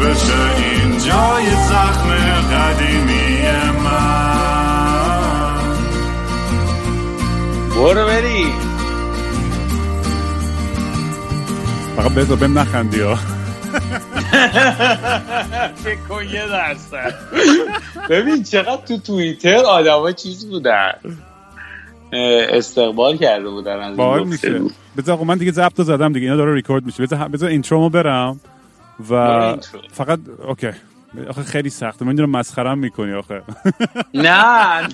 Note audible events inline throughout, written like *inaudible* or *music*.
بشه این جای زخم قدیمی من. برو بری. فقط بذار بهم نخندی ها. فکر کن یه درصد ببین چقدر تو توییتر آدما چیز بودن. استقبال کرده بودن از این. میشه. بذار من دیگه ضبط رو زدم دیگه اینا داره ریکورد میشه. بذار بذار اینترومو برم. و. فقط اوکی. آخه خیلی سخته من می‌دونم مسخرم می‌کنی آخه. *laughs* نه نه.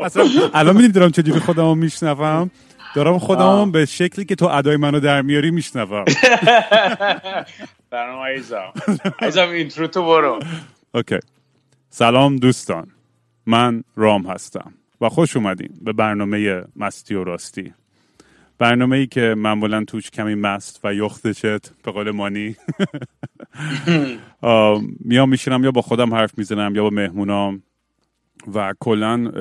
اصلا الان می‌دونی دارم چجوری خودمو میشنوم؟ دارم خودمو. به شکلی که تو ادای منو در میاری میشنوم. *laughs* برنامه عزیزم. عزیزم intro تو برو. اوکی. سلام دوستان. من رام هستم و خوش اومدین به برنامه مستی و راستی. برنامه ای که معمولا توش کمی مست و یختشت به قول مانی. *laughs* میام میشینم یا با خودم حرف می‌زنم یا با مهمونام و کلا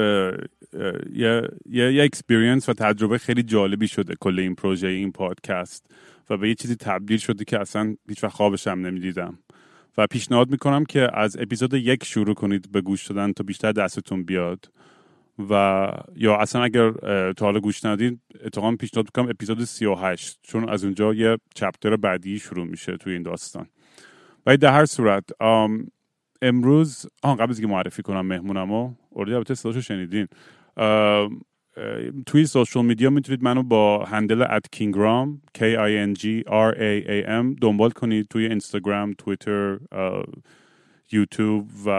یه یه experience و تجربه خیلی جالبی شده کل این پروژه این پادکست و به یه چیزی تبدیل شده که اصلا هیچ وقت خوابش هم نمی‌دیدم. و پیشنهاد می‌کنم که از اپیزود یک شروع کنید به گوش دادن تا بیشتر دستتون بیاد. و یا اصلا اگر تا حالا گوش ندید اتفاقا پیشنهاد می‌کنم اپیزود 38 چون از اونجا یه چپتر بعدی شروع میشه توی این داستان. ولی در هر صورت امروز آن قبل از اینکه معرفی کنم مهمونمو اوردی البته صداشو شنیدین. توی سوشال میدیا می‌تونید منو با هندل ات کینگرام K I N G R A A M دنبال کنید توی اینستاگرام توییتر یوتیوب و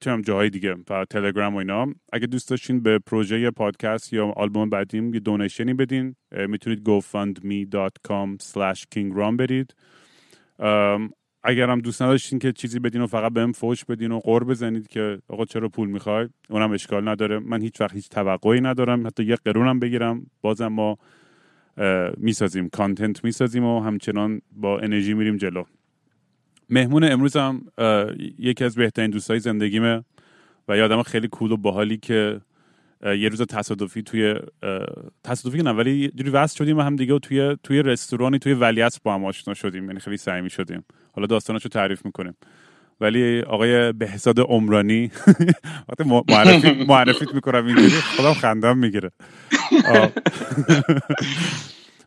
چه جاهای دیگه و تلگرام و اینا. اگه دوست داشتین به پروژه پادکست یا آلبوم بعدیم یه دونیشنی بدین. می‌تونید gofundme.com slash kingram برید. اگر هم دوست نداشتین که چیزی بدین و فقط بهم فوش بدین و قور بزنید که آقا چرا پول می‌خوای؟ اونم اشکال نداره. من هیچ وقت هیچ توقعی ندارم. حتی یه قرونم بگیرم. بازم ما می‌سازیم کانتنت می‌سازیم و همچنان با انرژی میریم جلو. مهمون امروز هم اه، یکی از بهترین دوستای زندگیمه و یه آدم خیلی کول و باحالی که یه روز تصادفی توی تصادفی نه ولی جوری وصل شدیم و هم دیگه و توی توی رستورانی توی ولیعصر با هم آشنا شدیم یعنی خیلی صمیمی شدیم حالا داستاناشو تعریف می‌کنیم. ولی آقای بهزاد عمرانی *laughs* وقتی معرفی معرفیت می‌کنم اینجوری خودم خندم می‌گیره. *laughs*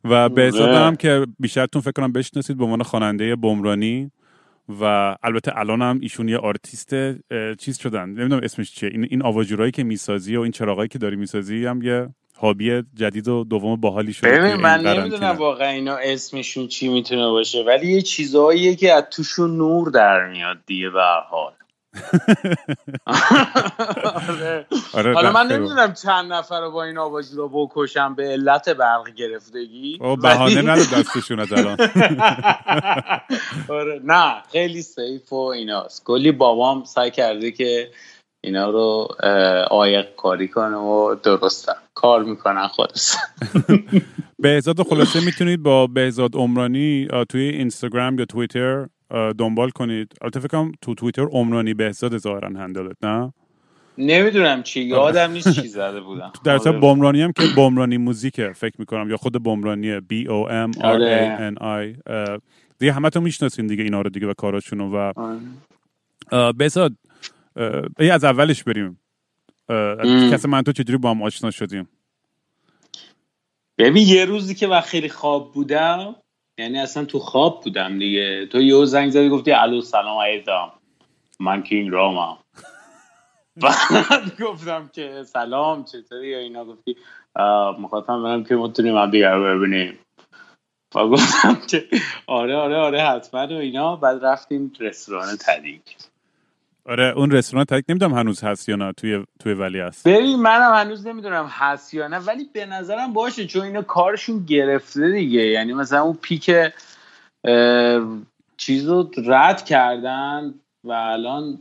و بهزاد هم که بیشترتون فکر کنم بشناسید به عنوان خواننده بمرانی و البته الان هم ایشون یه آرتیست چیز شدن. نمی‌دونم اسمش چیه. این این آواجورایی که می‌سازی و این چراغایی که داری می‌سازی هم یه hobby جدید و دوم باحالی شده ببین من. نمی‌دونم واقعا اینا اسمشون چی می‌تونه باشه ولی یه چیزاییه که از توشون نور در میاد دیگه به حال. آره. آره حالا من نمی‌دونم چند نفر رو با این آواجی رو بکشم به علت برق گرفتگی. با- بهانه ولی- نداد دستشون از الان. *laughs* آره نه خیلی سیف و ایناست. کلی بابام سعی کرده که اینا رو عایق کاری کنه و درستن. کار می‌کنن خودش. *laughs* بهزاد خلاصه می‌تونید با بهزاد عمرانی توی اینستاگرام یا توییتر دنبال کنید البته فکر کنم تو توییتر عمرانی بهزاد ظاهرا هندلت نه نمی‌دونم چی یادم نیست چی زده بودم در آره. اصل بمرانی هم که بمرانی موزیکه فکر می‌کنم یا خود بمرانیه B O M R A آره. N I دیگه همه تو می‌شناسین دیگه اینا رو دیگه و کاراشونو و آره. اه، یه از اولش بریم اه، ام. کس من تو چجوری با هم آشنا شدیم ببین یه روزی که من خیلی خواب بودم یعنی اصلا تو خواب بودم دیگه. تو یه زنگ زدی گفتی الو سلام عزیزم. من کینگ رامم. *laughs* بعد گفتم که سلام چطوری یا اینا؟ گفتی "آه، می‌خواستم برم که می‌تونیم هم دیگر ببینیم. و گفتم که آره آره آره حتما و اینا. بعد رفتیم رستوران تدیک. آره اون رستوران تک نمی‌دونم هنوز هست یا نه توی توی ولی هست. ببین منم هنوز نمی‌دونم هست یا نه ولی به نظرم باشه چون اینا کارشون گرفته دیگه. یعنی مثلا اون پیک چیز رو رد کردن و الان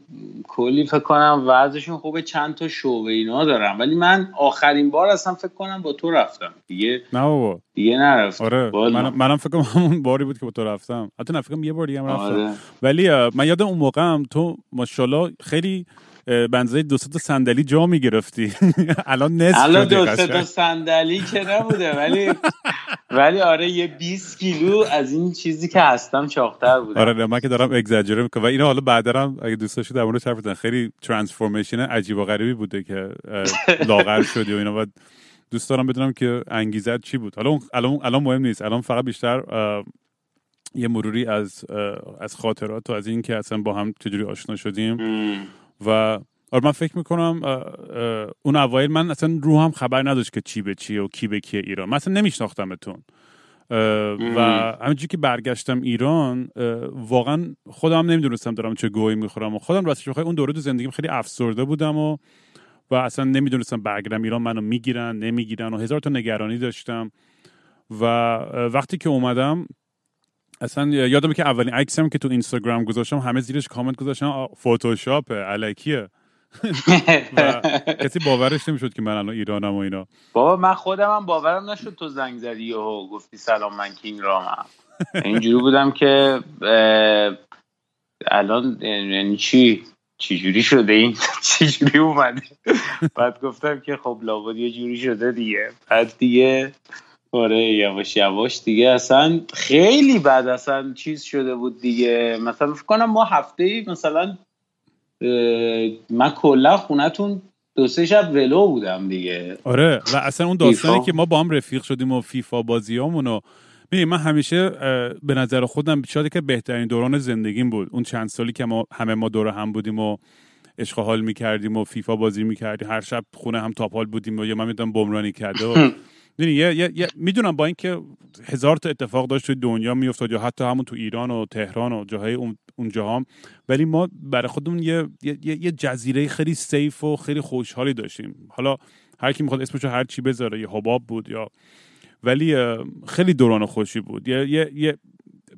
کلی فکر کنم وضعشون خوبه چند تا شعبه اینا دارم ولی من آخرین بار اصلا فکر کنم با تو رفتم. دیگه نه بابا. دیگه نرفتم. آره. من منم فکر کنم همون باری بود که با تو رفتم. حتی نه فکر یه بار دیگه هم رفتم. آره. ولی من یادم اون موقع هم تو ماشاءالله خیلی بنزه دو تا صندلی جا می‌گرفتی. *laughs* الان نصف الان دو تا صندلی که نبوده ولی *laughs* ولی آره یه 20 کیلو از این چیزی که هستم چاقتر بوده آره من که دارم اگزاجره می‌کنم. و اینو حالا بعدرم اگه دوست داشتید در مورد حرف خیلی ترانسفورمیشن عجیب و غریبی بوده که *laughs* لاغر شدی و اینا. و دوست دارم بدونم که انگیزت چی بود. حالا الان الان مهم نیست. الان فقط بیشتر یه مروری از از خاطرات و از این که اصلا با هم چجوری آشنا شدیم. و آره من فکر می‌کنم اون اوایل من اصلا رو هم خبر نداشت که چی به چیه و کی به کیه ایران. من اصلا نمیشناختمتون. و همینجوری که برگشتم ایران واقعا خودم نمی‌دونستم دارم چه گویی می‌خورم و خودم راستش بخوای اون دوره تو زندگیم خیلی افسرده بودم و و اصلا نمی‌دونستم برگردم ایران منو می‌گیرن نمی‌گیرن و هزار تا نگرانی داشتم. و وقتی که اومدم اصلا یادم که اولین عکسم که تو اینستاگرام گذاشتم همه زیرش کامنت گذاشتم فتوشاپ *laughs* *laughs* کسی باورش نمی‌شد که من الان ایرانم و اینا. بابا من خودم هم باورم نشد تو زنگ زدی و گفتی سلام من کینگ رامم اینجوری بودم که الان یعنی چی؟ چجوری شده این؟ *laughs* چجوری اومده؟ بعد گفتم که خب لابد یه جوری شده دیگه. بعد دیگه آره یواش یواش دیگه اصلا خیلی بد اصلا چیز شده بود دیگه. مثلا فکر کنم ما هفته مثلا من کلا خونتون دو سه شب ولو بودم دیگه. آره و اصلا اون داستانی که ما با هم رفیق شدیم و فیفا بازیامون و من همیشه به نظر خودم شاید که بهترین دوران زندگیم بود. اون چند سالی که ما همه ما دور هم بودیم و عشق حال می‌کردیم و فیفا بازی می‌کردیم. هر شب خونه هم تاپال بودیم و یا من می‌دونم بمرانی کرده و *laughs* یه،, یه،, یه می‌دونم با اینکه هزار تا اتفاق داشت توی دنیا میافتاد یا حتی همون تو ایران و تهران و جاهای اون اونجا هم ولی ما برای خودمون یه یه, یه جزیره خیلی سیف و خیلی خوشحالی داشتیم. حالا هر کی می‌خواد اسمشو هر چی بذاره یه حباب بود یا ولی خیلی دوران خوشی بود. یه،, یه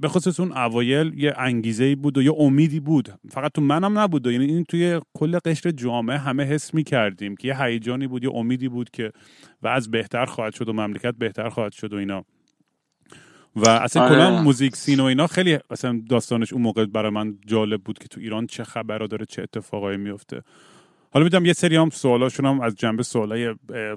به خصوص اون اوایل یه انگیزه بود و یه امیدی بود. فقط تو منم نبود. یعنی این توی کل قشر جامعه همه حس می کردیم که یه هیجانی بود یه امیدی بود که و از بهتر خواهد شد و مملکت بهتر خواهد شد و اینا. و اصلا آره. کلا موزیک سین و اینا خیلی اصلا داستانش اون موقع برای من جالب بود که تو ایران چه خبرها داره چه اتفاقایی میفته حالا می‌دونم یه سری هم سوالاشون هم از جنبه سوالای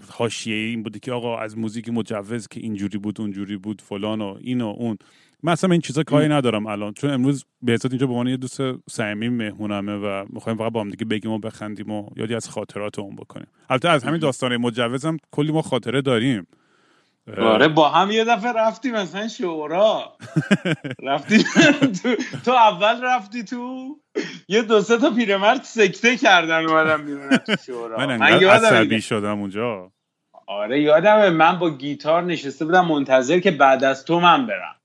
حاشیه‌ای این بوده که آقا از موزیک مجوز که اینجوری بود اونجوری بود فلان و این و اون. من اصلا این چیزا کاری ندارم الان. چون امروز به اینجا به عنوان یه دوست صمیمی مهمونمه و می‌خوایم فقط با هم دیگه بگیم و بخندیم و یادی از خاطرات اون بکنیم. البته از همین داستان مجوزم کلی ما خاطره داریم. آره با هم یه دفعه رفتیم مثلا شورا. *laughs* رفتی تو, تو اول رفتی تو؟ یه دو سه تا پیرمرد سکته کردن اومدم بیرون تو شورا. من انقدر عصبی شدم اونجا. آره یادمه. من با گیتار نشسته بودم منتظر که بعد از تو من برم.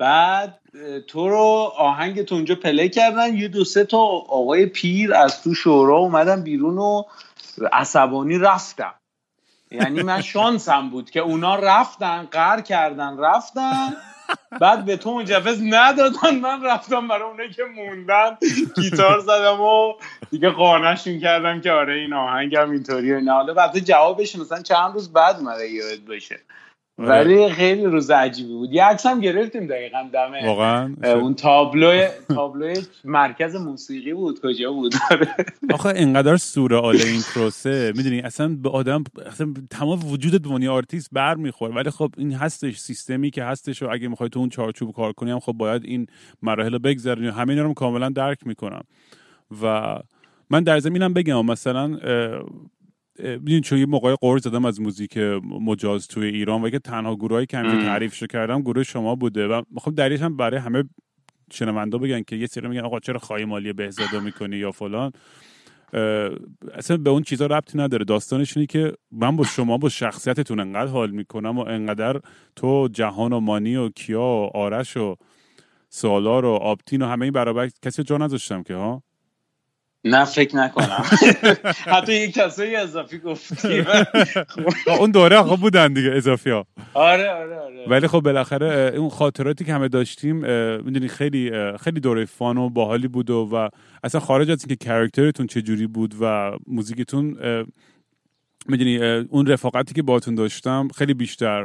بعد تو رو آهنگ تو اونجا پله کردن. یه دو سه تا آقای پیر از تو شورا اومدن بیرون و عصبانی رفتم یعنی من *laughs* شانسم بود که اونا رفتن قر کردن رفتن. بعد به تو مجوز ندادن من رفتم برای اونایی که موندن گیتار زدم و دیگه قانشون کردم که آره این آهنگم اینطوریه. نه حالا بعد جوابش مثلا چند روز بعد اومده یاد باشه. ولی خیلی روز عجیبی بود. یه عکس هم گرفتیم دقیقا دم واقعا؟ اون تابلو *laughs* تابلو مرکز موسیقی بود. کجا بود؟ *laughs* آخه انقدر سوره آل این پروسه می‌دونی اصلا به آدم اصلا تمام وجود دونی آرتیست بر می‌خوره ولی خب این هستش سیستمی که هستش و اگه می‌خوای تو اون چارچوب کار کنی هم خب باید این مراحل رو بگذرونی همین رو کاملا درک می‌کنم. و من در زمینم بگم مثلا ببینید چون یه موقع قرض زدم از موزیک مجاز توی ایران و که تنها گروهی که تعریف تعریفشو کردم گروه شما بوده و می‌خوام دلیلش هم برای همه شنوندا بگن که یه سری میگن آقا چرا خواهی مالی بهزاده می‌کنی یا فلان؟ اصلا به اون چیزا ربطی نداره. داستانش اینه که من با شما با شخصیتتون انقدر حال می‌کنم و انقدر تو جهان و مانی و کیا و آرش و سالار و آبتین و همه این برابر کسی جا نذاشتم که ها؟ نه فکر نکنم. *laughs* حتی یک کسایی اضافی گفتی. *laughs* اون دوره آقا بودن دیگه اضافی ها. آره آره آره. ولی خب بالاخره اون خاطراتی که همه داشتیم می‌دونی خیلی خیلی دوره فان و باحالی بود و, و اصلا خارج از اینکه کرکترتون چه جوری بود و موزیکتون می‌دونی اون رفاقتی که باتون داشتم خیلی بیشتر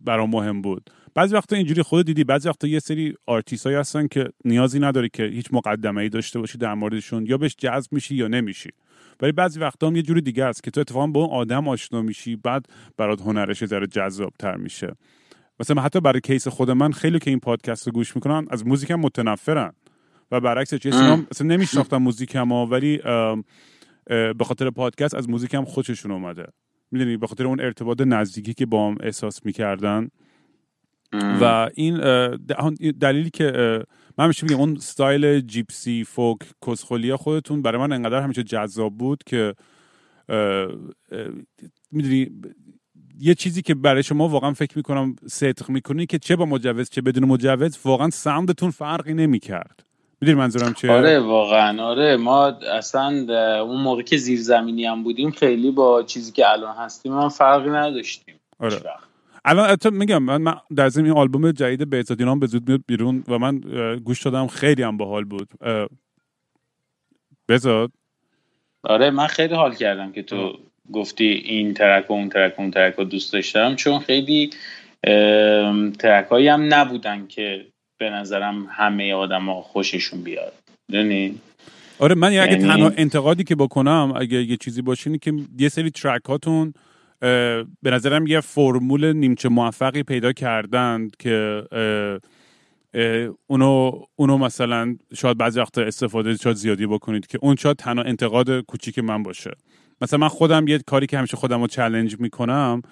برام مهم بود. بعضی وقتا اینجوری خود دیدی بعضی وقتا یه سری آرتیست هایی هستن که نیازی نداری که هیچ مقدمه ای داشته باشی در موردشون یا بهش جذب میشی یا نمیشی. ولی بعضی وقتا هم یه جوری دیگه است که تو اتفاقا با اون آدم آشنا میشی بعد برات هنرش یه ذره جذابتر میشه. مثلا حتی برای case خود من خیلی که این پادکست رو گوش می‌کنن از موزیکم متنفرن. و برعکس چیزی اصلا نمیشناختم موزیکم ولی به خاطر پادکست از موزیکم خوششون اومده. می‌دونی؟ به خاطر اون ارتباط نزدیکی که با هم احساس می‌کردن. و این دلیلی که من میشه میگم اون style gypsy folk کسخولیا خودتون برای من انقدر همیشه جذاب بود که می‌دونی یه چیزی که برای شما واقعا فکر می‌کنم صدق می‌کنی که چه با مجوز چه بدون مجوز واقعا sound تون فرقی نمی‌کرد. می‌دونی منظورم چیه؟ آره واقعا آره. ما اصلا اون موقع که زیرزمینی هم بودیم خیلی با چیزی که الان هستیم من فرقی نداشتیم. آره. الان میگم من, من در این آلبوم جدید بهزادینام به زود میاد بیرون و من گوش دادم خیلی هم باحال بود. بزاد آره من خیلی حال کردم که تو گفتی این ترک و اون ترک و اون ترک رو دوست داشتم چون خیلی ترک هایی هم نبودن که به نظرم همه آدم ها خوششون بیاد. دونی آره من اگه یعنی... تنها انتقادی که بکنم اگه یه چیزی باشه که یه سری ترک هاتون به نظرم یه فرمول نیمچه موفقی پیدا کردند که اونو اونو مثلا شاید بعضی وقت استفاده شاید زیادی بکنید که اون شاید تنها انتقاد کوچیک من باشه. مثلا من خودم یه کاری که همیشه خودم رو چلنج می‌کنم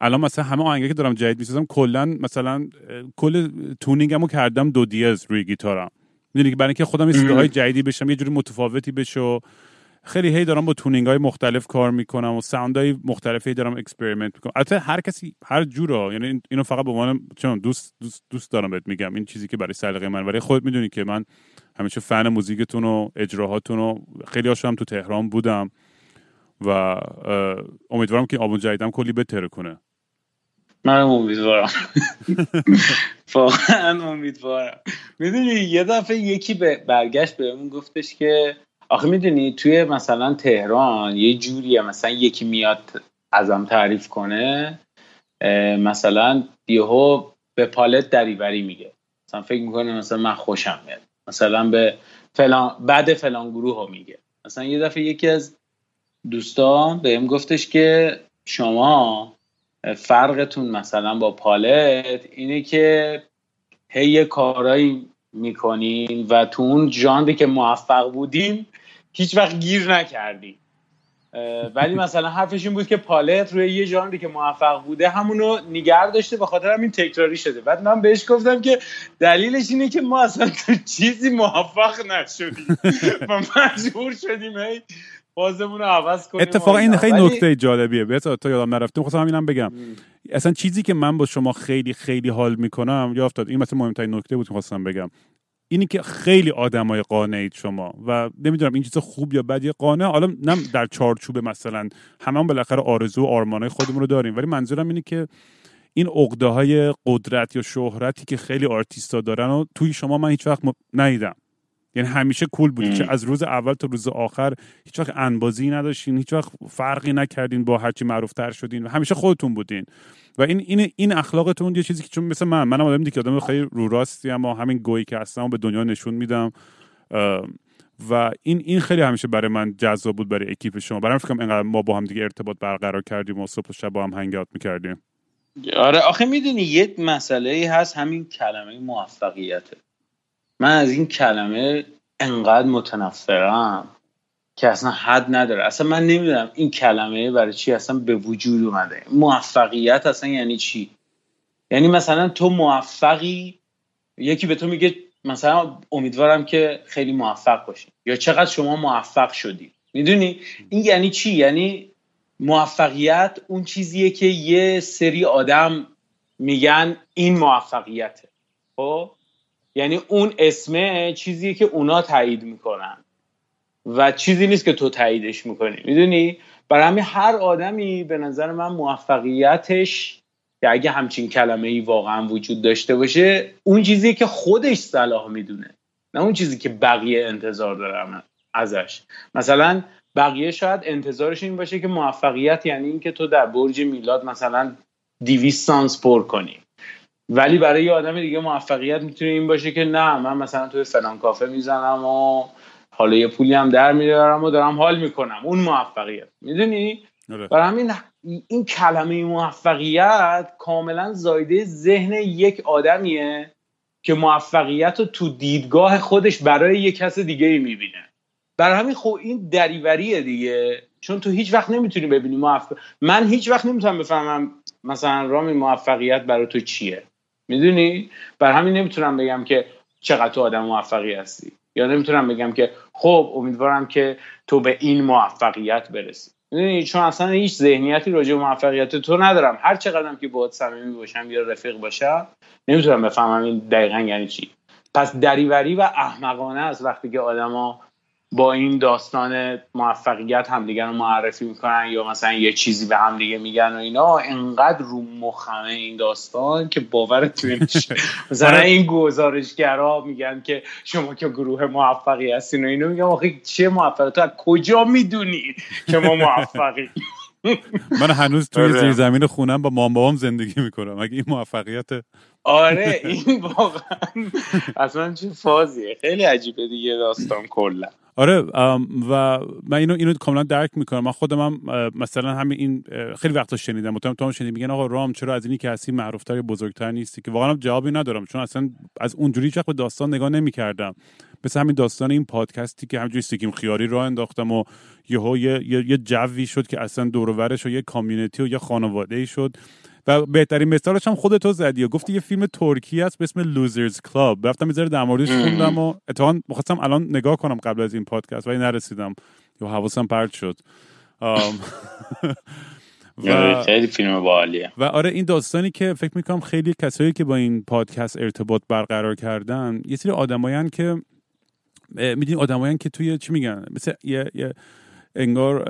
الان مثلا همه آهنگی که دارم جدید می‌سازم کلا مثلا کل tuning مو کردم دو دیز روی گیتارم. می‌دونی که برای اینکه خودم یه های جدیدی بشم یه جوری متفاوتی بشه خیلی هی دارم با tuning های مختلف کار می‌کنم و sound های مختلفی دارم experiment می‌کنم. البته هر کسی هر جورا یعنی اینو فقط به عنوان چون دوست دوست دوست دارم بهت میگم. این چیزی که برای سلیقه من ولی خودت می‌دونی که من همیشه فن موزیکتون و اجراهاتون و خیلی هاشم تو تهران بودم و امیدوارم که آبون جدیدم کلی بهتر کنه. من امیدوارم. *laughs* واقعا امیدوارم. می‌دونی یه دفعه یکی به برگشت بهمون گفتش که آخه می‌دونی توی مثلا تهران یه جوریه مثلا یکی میاد ازم تعریف کنه مثلا یهو به پالت دریوری میگه. مثلا فکر می‌کنه مثلا من خوشم میاد. مثلا به فلان بعد فلان گروه ها میگه. مثلا یه دفعه یکی از دوستان بهم گفتش که شما فرقتون مثلا با پالت اینه که هی کارایی می‌کنین و تو اون جاندی که موفق بودین هیچ وقت گیر نکردین ولی *laughs* مثلا حرفش این بود که پالت روی یه ژانری که موفق بوده همونو نگر داشته به خاطر همین تکراری شده. بعد من بهش گفتم که دلیلش اینه که ما اصلا تو چیزی موفق نشدیم. *laughs* و مجبور شدیم هی بازمون رو عوض کنیم اتفاقا این خیلی نکته جالبیه. بهت تا یادم نرفته. خواستم همینم بگم. اصلا چیزی که من با شما خیلی خیلی حال می‌کنم یا افتاد این مثلا مهمترین نکته بود خواستم بگم. اینی که خیلی آدمای قانعید شما و نمی‌دونم این چیز خوب یا بد یا قانع. حالا نه در چارچوب مثلا. همه هم بالاخره آرزو و آرمانای خودمون رو داریم. ولی منظورم اینه که این عقده های قدرت یا شهرتی که خیلی آرتیستا دارن و توی شما من هیچ وقت م... ندیدم. یعنی همیشه کول بودی که از روز اول تا روز آخر هیچ وقت انبازی نداشتین هیچ وقت فرقی نکردین با هرچی معروف تر شدین و همیشه خودتون بودین. و این این این اخلاقتون یه چیزی که چون مثل من منم آدم دیگه آدم خیلی رو راستی اما همین گویی که هستم به دنیا نشون میدم. و این این خیلی همیشه برای من جذاب بود برای اکیپ شما. برای فکرم اینقدر ما با هم دیگه ارتباط برقرار کردیم و صبح و شب با هم هنگات می‌کردیم. آره آخه می‌دونی یک مسئله ای هست همین کلمه موفقیته. من از این کلمه انقدر متنفرم که اصلا حد نداره. اصلا من نمی‌دونم این کلمه برای چی اصلا به وجود اومده. موفقیت اصلا یعنی چی؟ یعنی مثلا تو موفقی یکی به تو میگه مثلا امیدوارم که خیلی موفق باشی. یا چقدر شما موفق شدی. می‌دونی؟ این یعنی چی؟ یعنی موفقیت اون چیزیه که یه سری آدم میگن این موفقیته. خب؟ یعنی اون اسمه چیزیه که اونا تایید می‌کنن. و چیزی نیست که تو تاییدش می‌کنی. می‌دونی؟ برای همین هر آدمی به نظر من موفقیتش که اگه همچین کلمه ای واقعا وجود داشته باشه اون چیزی که خودش صلاح می‌دونه. نه اون چیزی که بقیه انتظار دارن ازش. مثلا بقیه شاید انتظارش این باشه که موفقیت یعنی اینکه تو در برج میلاد مثلا 200 سانس پر کنی. ولی برای یه آدم دیگه موفقیت می‌تونه این باشه که نه من مثلا توی فلان کافه می‌زنم و حالا یه پولی هم در میارم و دارم حال می‌کنم. اون موفقیت. می‌دونی؟ آره. برای همین این کلمه موفقیت کاملا زایده ذهن یک آدمیه که موفقیت رو تو دیدگاه خودش برای یک کس دیگه ای می‌بینه. برای همین خب این دریوریه دیگه. چون تو هیچ وقت نمی‌تونی ببینی موفق من هیچ وقت نمی‌تونم بفهمم مثلا رامی موفقیت برای تو چیه. می‌دونی؟ بر همین نمی‌تونم بگم که چقدر تو آدم موفقی هستی. یا نمی‌تونم بگم که خب امیدوارم که تو به این موفقیت برسی. می‌دونی؟ چون اصلا هیچ ذهنیتی راجع به موفقیت تو ندارم. هر چقدرم که باهات صمیمی باشم یا رفیق باشم نمی‌تونم بفهمم این دقیقا یعنی چی. پس دریوری و احمقانه است وقتی که آدما با این داستان موفقیت همدیگه رو معرفی می‌کنن یا مثلا یه چیزی به همدیگه میگن و اینا انقدر رو مخمه این داستان که باورت نمیشه. *laughs* مثلا. این گزارشگرا میگن که شما که گروه موفقی هستین و اینو میگن آخه چه موفقی؟ تو از کجا می‌دونی که ما موفقی؟ *laughs* من هنوز توی آره. زیر زمین خونم با مام بابام زندگی می‌کنم. اگه این موفقیت آره این *laughs* واقعا اصلا چه فازیه. خیلی عجیبه دیگه داستان کلا. آره و من اینو اینو کاملا درک می‌کنم. من خودم هم مثلا همین این خیلی وقتا شنیدم. مطمئن تو هم شنیدی. میگن آقا رام چرا از اینی که هستی معروفتر بزرگتر نیستی؟ که واقعا جوابی ندارم. چون اصلا از اونجوری چقدر به داستان نگاه نمی‌کردم. مثل همین داستان این پادکستی که همجوری سیکیم خیاری راه انداختم و یهو یه یه, یه جوی شد که اصلا دور و یه community و یه خانواده ای شد. و بهترین مثالش هم خودتو زدی و گفتی یه فیلم ترکی است به اسم Losers' Club رفتم می‌ذاره در موردش خوندم و اتفاقا می‌خواستم الان نگاه کنم قبل از این پادکست ولی نرسیدم. یا حواسم پرت شد. *laughs* و آره، خیلی فیلم باحالیه. و آره این داستانی که فکر می‌کنم خیلی کسایی که با این پادکست ارتباط برقرار کردن یه سری آدمایان که می‌دونی آدمایان که توی چی میگن؟ مثل یه, یه انگار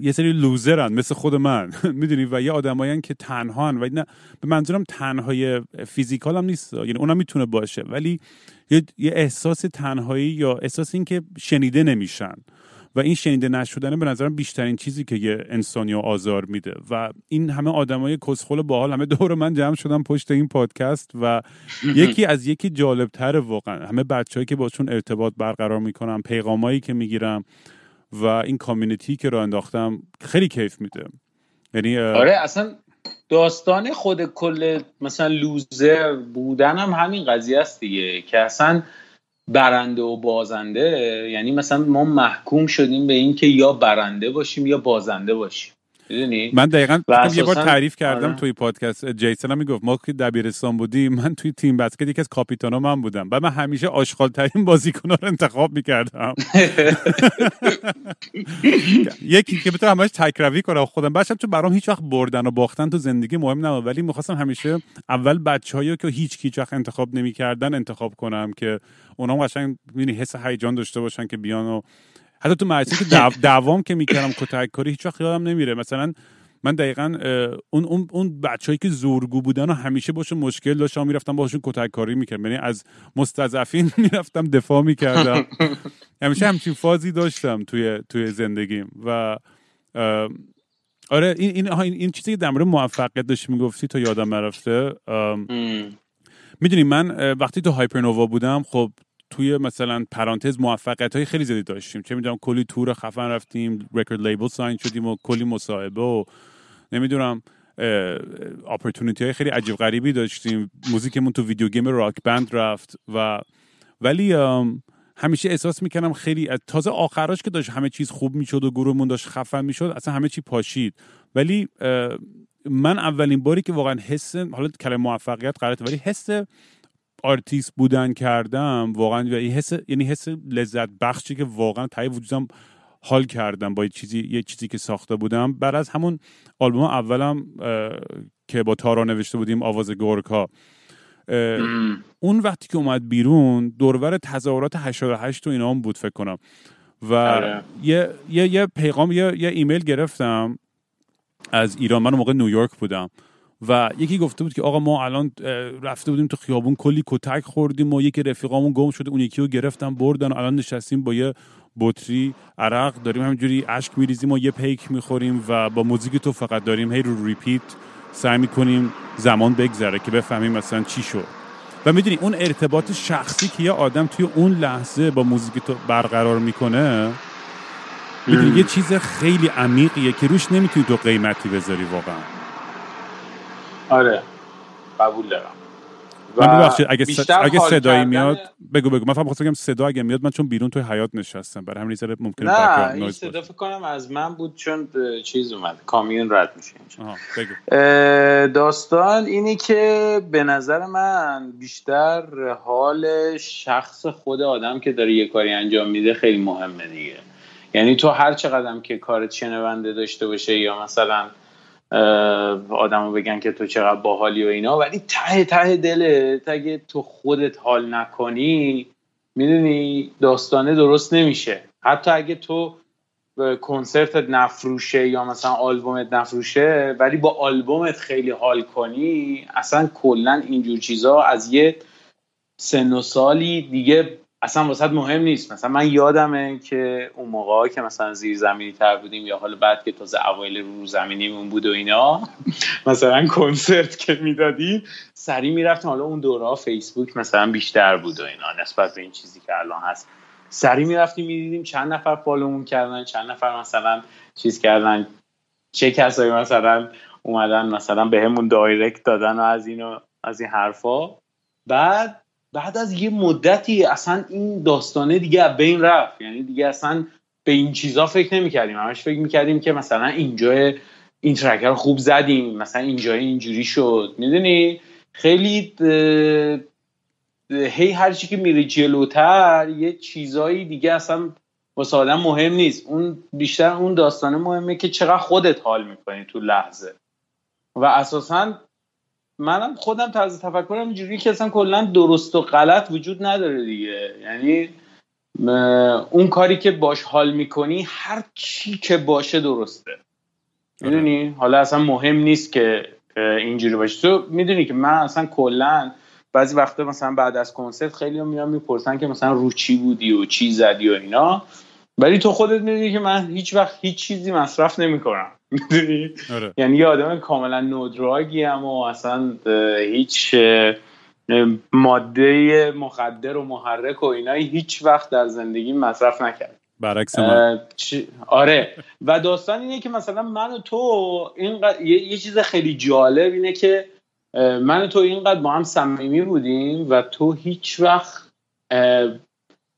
یه سری لوزرن مثل خود من. *laughs* می‌دونی؟ و یه آدمایان که تنهان و نه به منظورم تنهای فیزیکال هم نیست. یعنی اونم می‌تونه باشه. ولی یه, احساس تنهایی یا احساس این که شنیده نمیشن. و این شنیده نشدنه به نظرم بیشترین چیزی که یه انسانی رو آزار میده. و این همه آدمای کسخل باحال همه دور من جمع شدن پشت این پادکست و *laughs* یکی از یکی جالبتر واقعا. همه بچههایی که باشون ارتباط برقرار می‌کنم پیغامایی که می‌گیرم و این کامیونیتی که رو انداختم خیلی کیف میده. یعنی آره اصلا داستان خود کل مثلا لوزر بودن هم همین قضیه است دیگه که اصلا برنده و بازنده یعنی مثلا ما محکوم شدیم به اینکه یا برنده باشیم یا بازنده باشیم. من دقیقا یه بار تعریف کردم آره. توی پادکست جیسن هم می‌گفت ما که دبیرستان بودیم من توی تیم بسکت یکی از کاپیتانا من بودم. و من همیشه آشغال ترین بازیکن رو انتخاب می‌کردم. *laughs* یکی که بتونم همش تکروی کنم خودم. باشم چون برام هیچ وقت بردن و باختن تو زندگی مهم نبود. ولی می‌خواستم همیشه اول بچه‌هایی که هیچ هیچ وقت انتخاب نمی‌کردن انتخاب کنم که اونام قشنگ حس هیجان داشته باشن که بیان و حتی تو مدرسه که *laughs* دوام که می‌کردم کتک کاری هیچ وقت یادم نمیره. مثلا من دقیقا اون اون اون بچه‌ای که زورگو بودن و همیشه باشون مشکل داشتم می‌رفتم باشون کتک کاری می‌کردم. یعنی از مستضعفین *laughs* می‌رفتم دفاع می‌کردم. *laughs* همیشه همچین فازی داشتم توی توی زندگیم. و آره این این این, چیزی که در مورد موفقیت داشتی می‌گفتی تا یادم نرفته می‌دونی من وقتی تو Hypernova بودم خب توی مثلا پرانتز موفقیت های خیلی زیادی داشتیم. چه می‌دونم کلی tour خفن رفتیم record label sign شدیم و کلی مصاحبه و نمی‌دونم opportunity های خیلی عجیب غریبی داشتیم. موزیکمون تو video game Rock Band رفت و ولی همیشه احساس می‌کنم خیلی تازه آخراش که داشت همه چیز خوب می‌شد و گروهمون داشت خفن می‌شد اصلا همه چی پاشید. ولی من اولین باری که واقعا حس حالا کلمه موفقیت غلطه ولی حس آرتیست بودن کردم واقعا یعنی حس یعنی حس لذت بخشی که واقعا ته وجودم حال کردم با یه چیزی یه چیزی که ساخته بودم. بعد از همون آلبوم اولم که با تارا نوشته بودیم آواز گرگ‌ها اون وقتی که اومد بیرون دور و ور تظاهرات 88 تو اینا هم بود فکر کنم. و آره. یه, یه, یه پیغام یه, یه ایمیل گرفتم از ایران. من موقع نیویورک بودم. و یکی گفته بود که آقا ما الان رفته بودیم تو خیابون کلی کتک خوردیم و یکی رفیقامون گم شده اون یکی رو گرفتن بردن و الان نشستیم با یه بطری عرق. داریم همینجوری اشک میریزیم و یه پیک می‌خوریم و با موزیک تو فقط داریم هی رو repeat سعی می‌کنیم زمان بگذره که بفهمیم مثلا چی شد. و می‌دونی اون ارتباط شخصی که یه آدم توی اون لحظه با موزیک تو برقرار می‌کنه می‌دونی یه چیز خیلی عمیقیه که روش نمی‌تونی تو قیمتی بذاری واقعا. آره. قبول دارم. من ببخشید اگه, س... اگه صدایی کردن- میاد بگو بگو. من فقط خواستم بگم صدا اگه میاد من چون بیرون توی حیات نشستم. برای همین ذره ممکنه نه این صدا. فکر کنم از من بود چون چیز اومد. کامیون رد میشه بگو. داستان اینی که به نظر من بیشتر حال شخص خود آدم که داره یه کاری انجام میده خیلی مهمه دیگه. یعنی تو هر چقدر که کارت شنونده داشته باشه یا مثلا آدمو بگن که تو چقدر باحالی و اینا. ولی ته ته دلت اگه تو خودت حال نکنی می‌دونی داستانه درست نمیشه. حتی اگه تو کنسرتت نفروشه یا مثلا آلبومت نفروشه ولی با آلبومت خیلی حال کنی اصلا کلا اینجور چیزا از یه سن و سالی دیگه اصلا واسه مهم نیست. مثلا من یادمه که اون موقع که مثلا زیر زمینی تر بودیم یا حالا بعد که تازه اوایل رو زمینیمون بود و اینا *laughs* مثلا کنسرت که می‌دادیم سری می‌رفتیم. حالا اون دوره فیسبوک مثلا بیشتر بود و اینا نسبت به این چیزی که الان هست. سری می‌رفتیم می‌دیدیم چند نفر follow مون کردن چند نفر مثلا چیز کردن. چه کسایی مثلا اومدن مثلا به همون direct دادن و از اینو از این حرفا. بعد بعد از یه مدتی اصلا این داستانه دیگه بین رفت. یعنی دیگه اصلا به این چیزا فکر نمی‌کردیم. همش فکر می‌کردیم که مثلا اینجا این track رو خوب زدیم. مثلا اینجا اینجوری شد. می‌دونی؟ خیلی هی هر چی که میره جلوتر یه چیزایی دیگه اصلا واسه مهم نیست. اون بیشتر اون داستانه مهمه که چقدر خودت حال می‌کنی تو لحظه. و اساسا منم خودم طرز تفکرم اینجوری که اصلا کلا درست و غلط وجود نداره دیگه. یعنی اون کاری که باش حال می‌کنی هر چی که باشه درسته. می‌دونی؟ حالا اصلا مهم نیست که اینجوری باشه. تو می‌دونی که من اصلا کلا بعضی وقتا مثلا بعد از کنسرت خیلی میان می‌پرسن که مثلا رو چی بودی و چی زدی و اینا. ولی تو خودت می‌دونی که من هیچ وقت هیچ چیزی مصرف نمی‌کنم. آره. یعنی یه آدم کاملا نودراگی هم و اصلا هیچ ماده مخدر و محرک و اینایی هیچ وقت در زندگی مصرف نکرد. برعکس من. آره. و داستان اینه که مثلا من و تو اینقدر یه،, یه چیز خیلی جالب اینه که من و تو اینقدر با هم صمیمی بودیم و تو هیچ وقت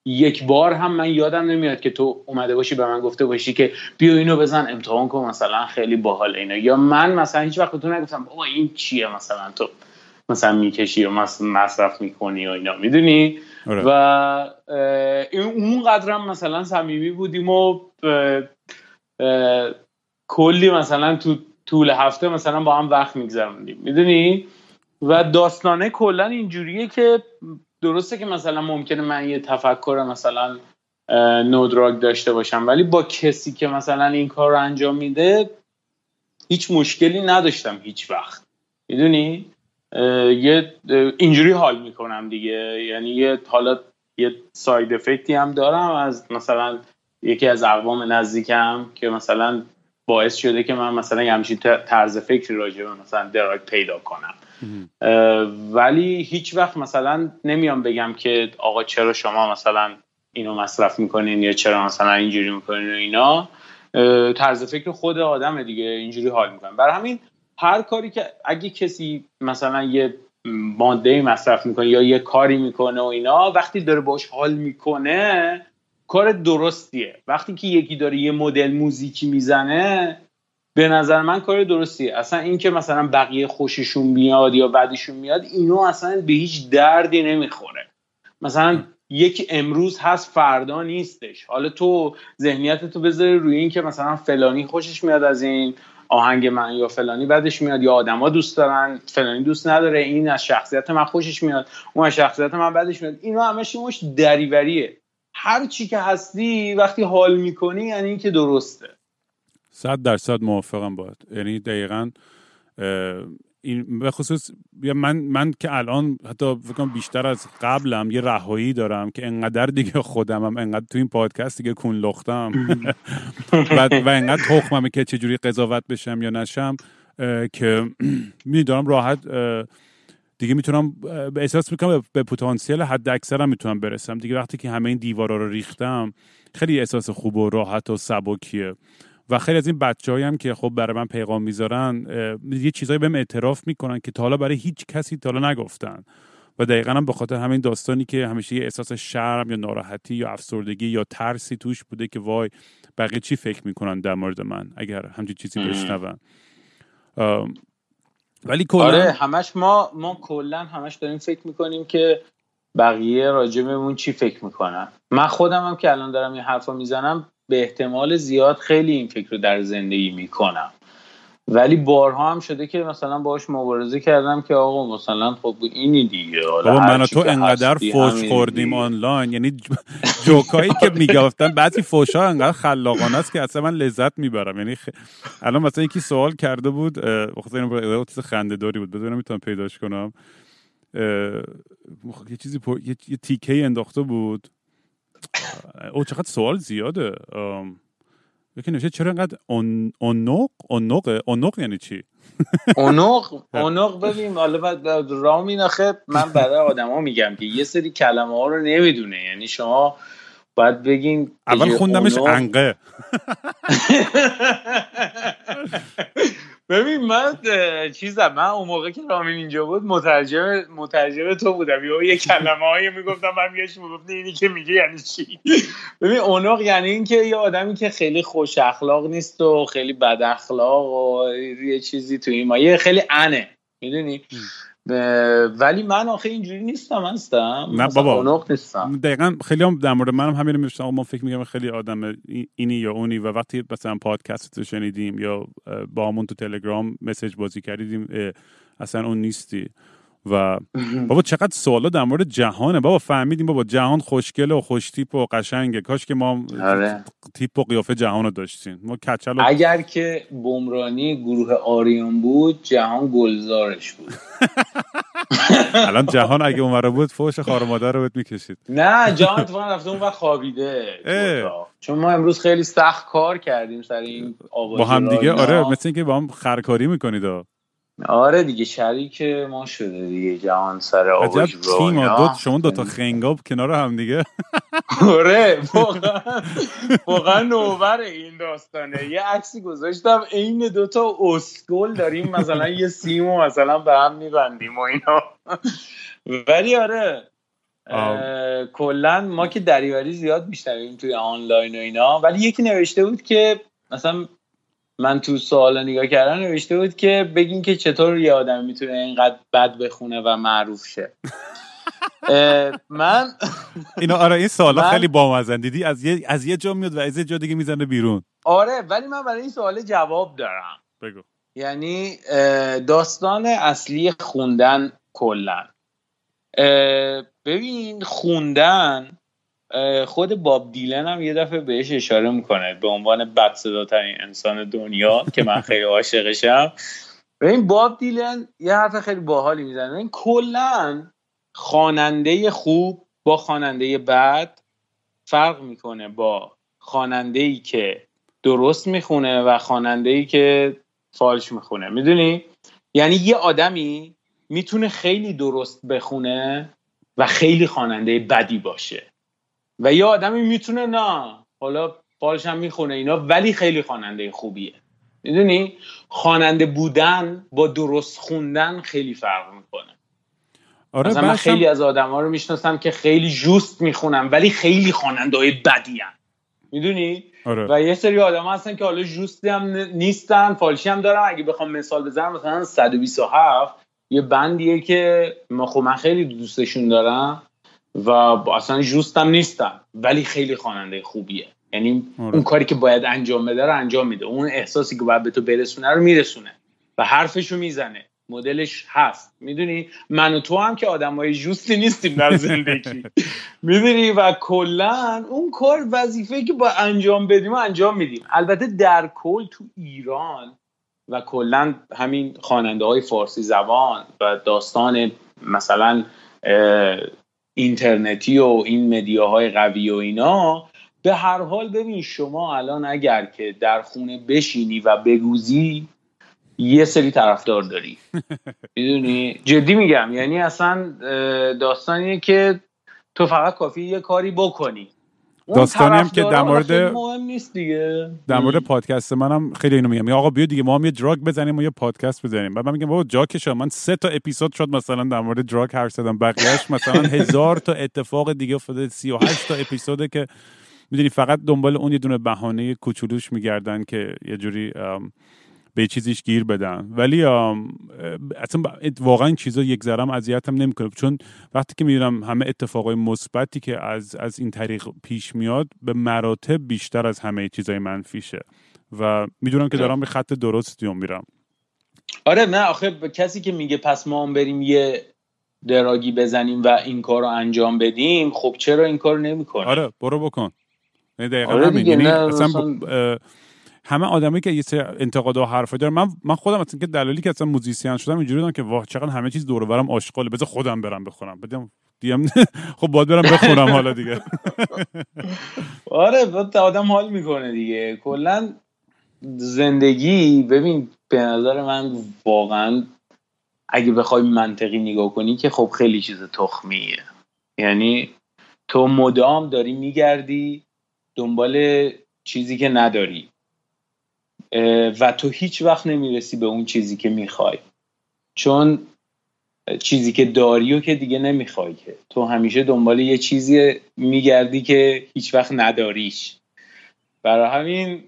یک بار هم من یادم نمیاد که تو اومده باشی به من گفته باشی که بیا اینو بزن امتحان کن مثلا خیلی باحال اینا. یا من مثلا هیچ وقت تو نگفتم بابا این چیه مثلا تو مثلا می‌کشی و مصرف می‌کنی و اینا. می‌دونی؟ آره. و اون قدرم مثلا صمیمی بودیم و کلی مثلا تو طول هفته مثلا با هم وقت میگذروندیم. می‌دونی؟ و داستانه کلا اینجوریه که درسته که مثلا ممکنه من یه تفکر مثلا نودراگ داشته باشم ولی با کسی که مثلا این کار رو انجام میده هیچ مشکلی نداشتم هیچ وقت. می‌دونی؟ یه اینجوری حال می‌کنم دیگه. یعنی یه حالا یه ساید افکتی هم دارم از مثلا یکی از اقوام نزدیکم که مثلا باعث شده که من مثلا یه همچین طرز فکری راجع به مثلا دراگ پیدا کنم. ولی هیچ وقت مثلا نمیام بگم که آقا چرا شما مثلا اینو مصرف می‌کنین یا چرا مثلا اینجوری می‌کنین و اینا. طرز فکر خود آدم دیگه اینجوری حال می‌کنن برای همین هر کاری که اگه کسی مثلا یه ماده مصرف می‌کنه یا یه کاری می‌کنه و اینا وقتی داره باش حال می‌کنه کار درستیه. وقتی که یکی داره یه مدل موزیکی می‌زنه به نظر من کار درستیه اصلا این که مثلا بقیه خوششون میاد یا بعدشون میاد اینو اصلا به هیچ دردی نمی‌خوره. مثلا یکی امروز هست فردا نیستش. حالا تو ذهنیت تو بذاری روی این که مثلا فلانی خوشش میاد از این آهنگ من یا فلانی بعدش میاد یا آدما دوست دارن فلانی دوست نداره این از شخصیت من خوشش میاد اون از شخصیت من بعدش میاد. اینا همش مش دریوریه. هر چی که هستی وقتی حال می‌کنی یعنی اینکه درسته. صد درصد موافقم باید یعنی دقیقا این به خصوص من من که الان حتی فکر بیشتر از قبلم یه رهایی دارم که انقدر دیگه خودمم انقدر تو این پادکست دیگه کون لختم. *laughs* و, و انقدر تخممه که چجوری قضاوت بشم یا نشم که *clears throat* میدارم راحت دیگه می‌تونم به احساس می‌کنم به پتانسیل حد اکثرم می‌تونم برسم. دیگه وقتی که همه این دیوارا رو ریختم خیلی احساس خوب و راحت و سبکیه. و خیلی از این بچه هم که خب برای من پیغام می‌ذارن یه چیزایی بهم اعتراف می‌کنن که تا حالا برای هیچ کسی تا حالا نگفتن. و دقیقا هم به خاطر همین داستانی که همیشه یه احساس شرم یا ناراحتی یا افسردگی یا ترسی توش بوده که وای بقیه چی فکر می‌کنن در مورد من؟ اگر همچین چیزی بشنون. ولی کلا آره همش ما ما کلا همش داریم فکر می‌کنیم که بقیه راجبمون چی فکر می‌کنن. من خودم هم که الان دارم این حرفا می‌زنم به احتمال زیاد خیلی این فکر رو در زندگی می‌کنم. ولی بارها هم شده که مثلا باش مبارزه کردم که آقا مثلا خب اینی دیگه بابا من تو انقدر فوش خوردیم آنلاین یعنی جوکایی که می‌گفتن بعضی فوشا انقدر خلاقانه است که اصلا من لذت می‌برم. یعنی خ... الان مثلا یکی سوال کرده بود چیز خنده داری بود بذارم می‌تونم پیداش کنم. یه چیزی پر... یه, تیکه انداخته بود. او چقدر سوال زیاده. یکی نوشته چرا انقدر اونق اونق اونق یعنی چی؟ اونق *laughs* اونق ببین حالا بعد رامین آخه من برای آدما میگم که یه سری کلمه ها رو نمی‌دونه. یعنی شما باید بگین اول خوندمش انقه. *laughs* *laughs* ببین من چیزم من اون موقع که رامین اینجا بود مترجم مترجم تو بودم. یا یه کلمه هایی می‌گفتم من میگه می‌گفت اینی که میگه یعنی چی؟ *laughs* ببین اونق یعنی اینکه یه آدمی که خیلی خوش اخلاق نیست و خیلی بد اخلاق و یه چیزی تو این ما یه خیلی انه. می‌دونی؟ ولی من آخه اینجوری نیستم هستم. نه بابا. نیستم. دقیقا خیلی هم در مورد منم همین میشتم ما فکر میگم خیلی آدم اینی یا اونی و وقتی مثلا پادکست رو شنیدیم یا با همون تو تلگرام مسیج بازی کردیم اصلا اون نیستی. و *laughs* بابا چقدر سوالا در مورد جهانه. بابا فهمیدیم بابا جهان خوشگله و خوش تیپ و قشنگه. کاش که ما آره. تیپ و قیافه جهان رو داشتیم. ما کچل و... اگر که بمرانی گروه آریون بود جهان گلزارش بود. *laughs* الان جهان اگه اونور بود فوش خار مادر رو می‌کشید. نه جهان تو رفته اون خوابیده. چون ما امروز خیلی سخت کار کردیم سر این با هم دیگه آره مثل اینکه با هم خرکاری می‌کنید آره دیگه شریک ما شده دیگه جهان سر آباش تیم دو شما دوتا خنگاب کنار هم دیگه. آره *laughs* واقعا. نوبر این داستانه. یه عکسی گذاشتم عین دوتا اسکول داریم مثلا یه سیمو مثلا به هم میبندیم و اینا. ولی آره کلا ما که دریوری زیاد میشنویم توی آنلاین و اینا ولی یکی نوشته بود که مثلا من تو سوال نگاه کردن نوشته بود که بگین که چطور یه آدم می‌تونه اینقدر بد بخونه و معروف شه. *laughs* من اینا آره این سوالا خیلی بامزن دیدی از یه از یه جا میاد و از یه جا دیگه می‌زنه بیرون. آره ولی من برای این سوال جواب دارم. بگو. یعنی داستان اصلی خوندن کلا. ببین خوندن خود باب دیلن هم یه دفعه بهش اشاره می‌کنه به عنوان بد صداترین انسان دنیا *laughs* که من خیلی عاشقشم. این باب دیلن یه حرف خیلی باحالی می‌زنه. این کلا خواننده خوب با خواننده بد فرق می‌کنه با خواننده ای که درست می‌خونه و خواننده ای که فالش می‌خونه. می‌دونی؟ یعنی یه آدمی می‌تونه خیلی درست بخونه و خیلی خواننده بدی باشه. و یه آدمی می‌تونه نه. حالا فالش هم می‌خونه اینا ولی خیلی خواننده خوبیه. می‌دونی؟ خواننده بودن با درست خوندن خیلی فرق می‌کنه. آره من خیلی از آدم ها رو می‌شناسم که خیلی جوست می‌خونم ولی خیلی خواننده های بدی هم. می‌دونی؟ آره. و یه سری آدم هستن که حالا جوستی هم نیستن فالشی هم دارن. اگه بخوام مثال بزنم مثلا 127 یه بندیه که خب من خیلی دوستشون دارم. و اصلا جوستم نیستم. ولی خیلی خواننده خوبیه. یعنی آره. اون کاری که باید انجام بده رو انجام میده. اون احساسی که باید به تو برسونه رو میرسونه. و حرفشو می‌زنه. مدلش هست. می‌دونی؟ من و تو هم که آدم های جوستی نیستیم در زندگی. *laughs* می‌دونی؟ و کلا اون کار وظیفه که با انجام بدیم و انجام میدیم. البته در کل تو ایران و کلا همین خواننده های فارسی زبان و داستان مثلا اینترنتی و این مدیاهای قوی و اینا به هر حال ببین شما الان اگر که در خونه بشینی و بگوزی یه سری طرفدار داری. *laughs* می‌دونی؟ جدی میگم. یعنی اصلا داستانیه که تو فقط کافی یه کاری بکنی. داستانی هم که در مورد مهم نیست دیگه. در مورد پادکست منم خیلی اینو میگم. آقا بیا دیگه ما هم یه دراگ بزنیم و یه پادکست بزنیم. بعد من میگم بابا جا که من سه تا اپیزود شد مثلا در مورد دراگ حرف زدم. بقیه‌اش مثلا *laughs* هزار تا اتفاق دیگه افتاده. 38 تا اپیزوده که می‌دونی فقط دنبال اون یه دونه بهانه کوچولوش میگردن که یه جوری به چیزیش گیر بدن. ولی اصلا واقعا این چیزا یک ذرم اذیتم نمی‌کنه. چون وقتی که می‌بینم همه اتفاقای مثبتی که از از این طریق پیش میاد به مراتب بیشتر از همه چیزای منفیشه. و می‌دونم که دارم به خط درستی میرم. آره نه آخه کسی که میگه پس ما هم بریم یه دراگی بزنیم و این کار رو انجام بدیم خب چرا این کار نمی‌کنه؟ آره برو بکن. یعنی دقیقا آره دیگه یعنی اصلا همه آدمایی که یه انتقاد و حرفا دارن من من خودم اصلا که دلالی که اصلا موزیسین شدم اینجوری بودم که واه چقدر همه چیز دور برم آشغاله بذار خودم برم بخونم. بدم دیم *laughs* خب باید برم بخونم حالا دیگه. *laughs* آره آدم حال می‌کنه دیگه. کلا زندگی ببین به نظر من واقعا اگه بخوای منطقی نگاه کنی که خب خیلی چیز تخمیه. یعنی تو مدام داری میگردی دنبال چیزی که نداری. و تو هیچ وقت نمی‌رسی به اون چیزی که می‌خوای. چون چیزی که داری و که دیگه نمی‌خوای که. تو همیشه دنبال یه چیزی میگردی که هیچ وقت نداریش. برای همین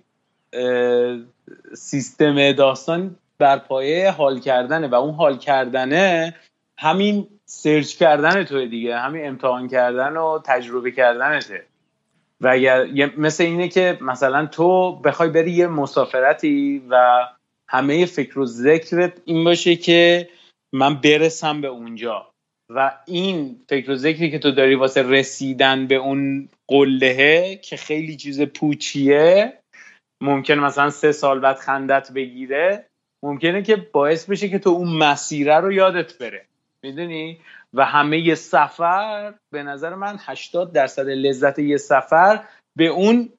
سیستم داستان بر پایه حال کردنه و اون حال کردنه همین سرچ کردن توی دیگه. همین امتحان کردن و تجربه کردنته. و اگر مثل اینه که مثلا تو بخوای بری یه مسافرتی و همه فکر و ذکرت این باشه که من برسم به اونجا. و این فکر و ذکری که تو داری واسه رسیدن به اون قلهه که خیلی چیز پوچیه ممکن مثلا سه سال بعد خندت بگیره ممکنه که باعث بشه که تو اون مسیره رو یادت بره. می‌دونی؟ و همه سفر به نظر من 80 درصد لذت یه سفر به اون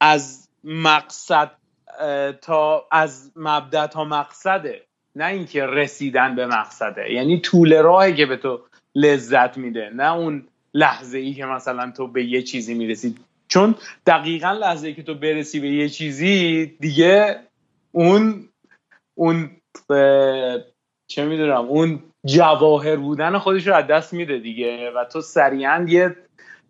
از مقصد تا از مبدا تا مقصده نه اینکه رسیدن به مقصده. یعنی طول راهی که به تو لذت میده نه اون لحظه ای که مثلا تو به یه چیزی می‌رسی. چون دقیقا لحظه ای که تو برسی به یه چیزی دیگه اون اون چه می‌دونم اون جواهر بودن خودش رو از دست میده دیگه و تو سریعا یه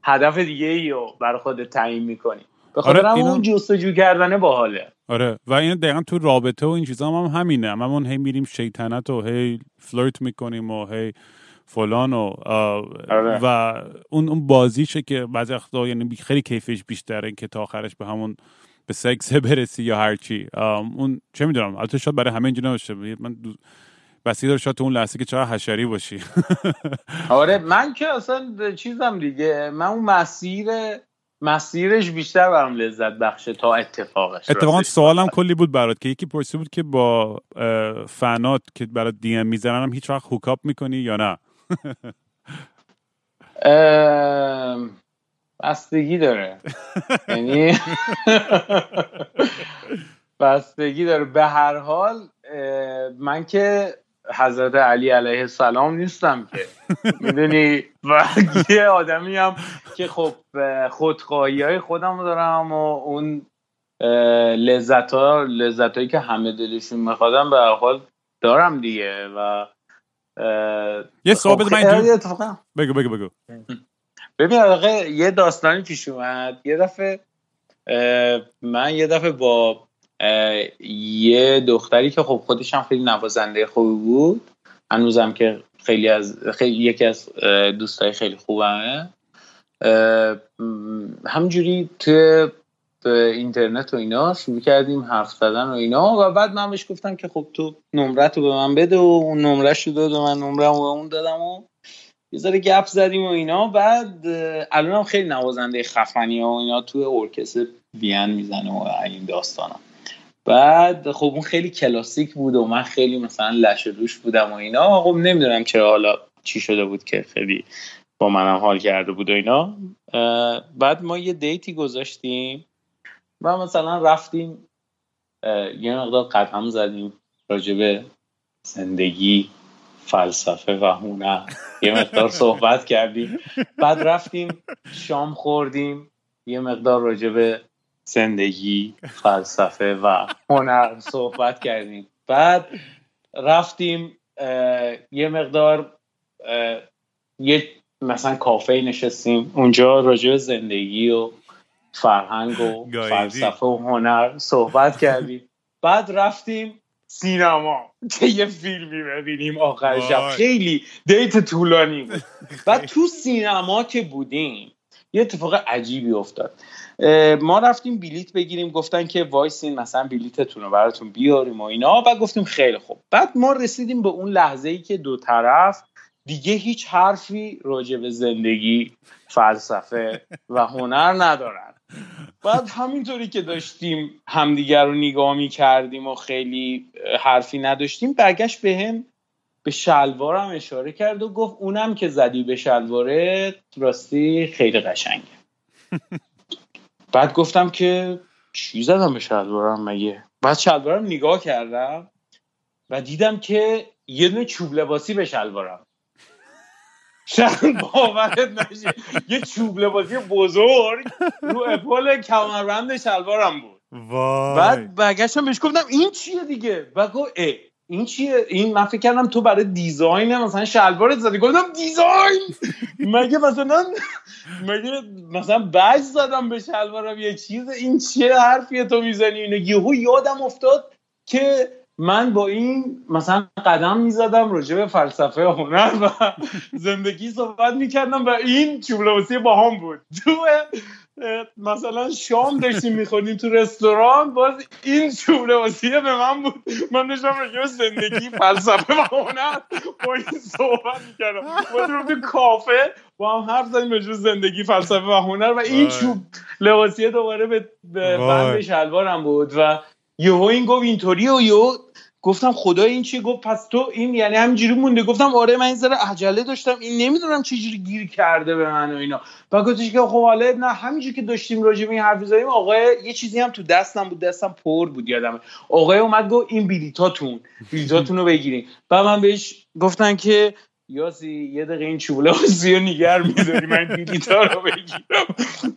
هدف دیگه ای رو برای خودت تعیین می‌کنی. به خاطر آره اون جستجو کردنه باحاله. آره و این دقیقا تو رابطه و این چیزا هم, هم همینه هممون هی میریم شیطنت و هی فلرت می‌کنیم و هی فلان و آره. و اون اون بازیشه که بعضی وقتا یعنی خیلی کیفش بیشتره که تا آخرش به همون به سکس *laughs* برسی یا هرچی اون چه می‌دونم البته شاید برای همه اینجوری نباشه. من بسیار داره شاید اون لحظه که چرا حشری باشی. *laughs* آره من که اصلا چیزم دیگه من اون مسیر مسیرش بیشتر برام لذت بخشه تا اتفاقش اتفاقا سوالم کلی بود برات که یکی پرسی بود که با فنات که برات دی ام می‌زنن هم هیچ وقت هوکاپ می‌کنی یا نه؟ *laughs* بستگی داره. یعنی *laughs* بستگی داره. به هر حال من که حضرت علی علیه السلام نیستم که. *laughs* می‌دونی؟ و یه آدمی هم که خب خودخواهی های خودم دارم و اون لذت ها لذت هایی که همه دلشون میخوادم به حال دارم دیگه و یه سوال خب من بگو بگو بگو. ببین یه داستانی پیش اومد. یه دفعه من یه دفعه با یه دختری که خب خودش هم خیلی نوازنده خوبی بود. هنوزم که خیلی از خیلی یکی از دوستای خیلی خوبمه. همجوری توی اینترنت و اینا شروع کردیم حرف زدن و اینا. و بعد من بهش گفتم که خب تو نمرت رو به من بده و اون نمرش رو داد و من نمره و اون دادم و یه ذره گپ زدیم و اینا. بعد الان هم خیلی نوازنده خفنی و اینا توی ارکستر وین می‌زنه و این داستانا. بعد خب اون خیلی کلاسیک بود و من خیلی مثلا لش روش بودم و اینا. خب نمی‌دونم چرا حالا چی شده بود که خیلی با منم حال کرده بود و اینا. بعد ما یه دیتی گذاشتیم. و مثلا رفتیم یه مقدار قدم زدیم راجبه زندگی فلسفه و هنر. یه مقدار صحبت کردیم. بعد رفتیم شام خوردیم. یه مقدار راجبه زندگی فلسفه و هنر صحبت کردیم. بعد رفتیم یه مقدار یه مثلا کافه نشستیم. اونجا راجع زندگی و فرهنگ و فلسفه و هنر صحبت کردیم. بعد رفتیم سینما که یه فیلمی ببینیم. آخر شب. خیلی date طولانی بود. *laughs* بعد تو سینما که بودیم یه اتفاق عجیبی افتاد. ما رفتیم بلیت بگیریم گفتن که وایسین مثلا بلیتتون رو براتون بیاریم و اینا بعد گفتیم خیلی خوب. بعد ما رسیدیم به اون لحظه ای که دو طرف دیگه هیچ حرفی راجع به زندگی فلسفه و هنر ندارن. بعد همینطوری که داشتیم همدیگر رو نگاه می کردیم و خیلی حرفی نداشتیم برگشت به هم به شلوارم اشاره کرد و گفت اونم که زدی به شلواره راستی خیلی قشنگه. *laughs* بعد گفتم که چی زدم به شلوارم مگه؟ بعد شلوارم نگاه کردم و دیدم که یه دونه چوب لباسی به شلوارم. شاید باورت نشه. یه چوب لباسی بزرگ رو اپول کمربند شلوارم بود. وای. بعد برگشتم بهش گفتم این چیه دیگه؟ و گفت این چیه؟ این من فکر کردم تو برای دیزاین مثلا شلوارت زدی. گفتم دیزاین! مگه مثلا مگه مثلا بج زدم به شلوارم؟ یه چیز این چیه حرفیه تو می‌زنی؟ اینو یهو یادم افتاد که من با این مثلا قدم می‌زدم راجع به فلسفه هنر و زندگی صحبت می‌کردم و این چوب با هم بود. تو مثلا شام داشتیم می‌خوریم تو رستوران باز این چوب به من بود. من داشتم راجع به زندگی فلسفه و هنر با این صحبت می‌کردم. با تو کافه با هم حرف زدیم راجع زندگی فلسفه و هنر و این چوب لباسیه دوباره به بند شلوارم بود و یهو این گفت اینطوری و یهو گفتم خدا این چی گفت؟ پس تو این یعنی همینجوری مونده. گفتم آره من این ذره عجله داشتم. این نمی‌دونم چجوری گیر کرده به من و اینا. و گفتش که خب حالا نه همینجوری که داشتیم راجع به این حرف زدیم آقای یه چیزی هم تو دستم بود. دستم پر بود یادمه. آقای اومد گفت این بلیتاتون بلیتاتون رو بگیرین. و من بهش گفتن که یاسی یه دقیقه این چوبله بازی رو نیگر میداری من بلیتا رو بگیرم.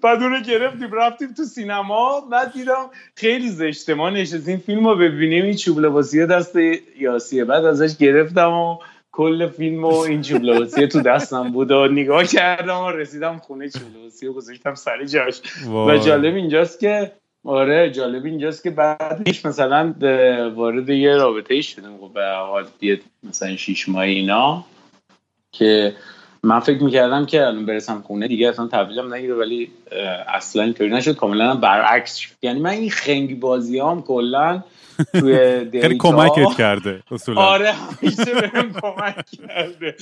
بعد اون رو گرفتیم رفتیم تو سینما بعد دیدم خیلی زشته. ما نشستیم فیلم رو ببینیم این چوبله بازی دست یاسیه. بعد ازش گرفتم و کل فیلم و این چوبله بازی تو دستم بود و نگاه کردم و رسیدم خونه چوبله بازی رو گذاشتم سر جاش. و جالب اینجاست که آره جالب اینجاست که بعدش مثلا وارد یه رابطه ای شدیم. خب به حال مثلا شیش ماه اینا. که من فکر می‌کردم که الان برسم خونه دیگه اصلا تحویلم نگیره ولی اصلا اینطوری نشد کاملا برعکس یعنی من این خنگی بازی هم کلا توی *laughs* خیلی کمکت کرده اصولا. *laughs* آره همیشه بهم کمک کرده.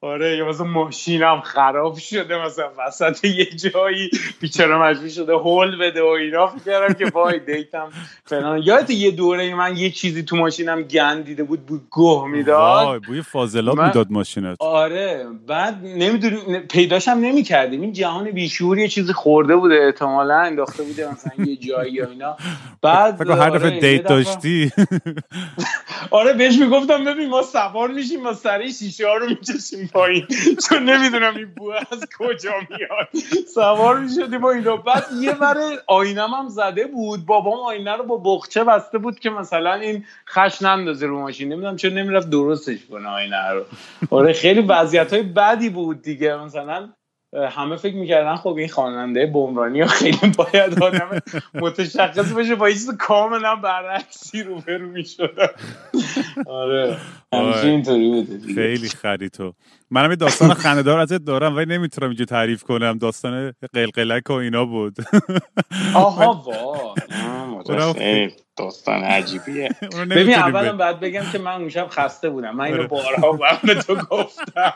آره یا مثلا ماشینم خراب شده مثلا وسط یه جایی بیچاره مجبور شده هول بده و اینا. فکر که وای دیتم فلان. یادت یه دوره من یه چیزی تو ماشینم گند دیده بود بود گوه می‌داد. وای بوی فاضلاب می‌داد ماشینت. آره بعد نمی‌دونی پیداشم نمی‌کردیم. این جهان بیشور یه چیزی خورده بوده احتمالا انداخته بوده مثلا یه جایی یا اینا. بعد فکر هر دفعه دیت داشتی. *laughs* آره بهش می‌گفتم ببین ما سوار میشیم ما سری شیشه ها رو می‌کشیم پایین. *laughs* چون نمی‌دونم این بو از کجا میاد. سوار می‌شدیم با اینا. بعد یه بره آینم هم زده بود. بابام آینه رو با بخچه بسته بود که مثلا این خش نندازه رو ماشین. نمی‌دونم چون نمی‌رفت درستش کنه آینه رو. آره خیلی وضعیت های بدی بود دیگه؟ مثلا همه فکر می‌کردن خب این خواننده بمرانی ها خیلی باید آدم متشخص باشه با چیز کاملا برعکسی رو برو می‌شدن. آره. همیشه اینطوری بوده خیلی خری تو. منم یه داستان خندهدار ازت دارم ولی نمی‌تونم اینجا تعریف کنم. داستان قلقلک و اینا بود. آها وا داستان عجیبیه. ببین اولا باید بگم که من اون شب خسته بودم. من اینو آره. بارها به تو گفتم.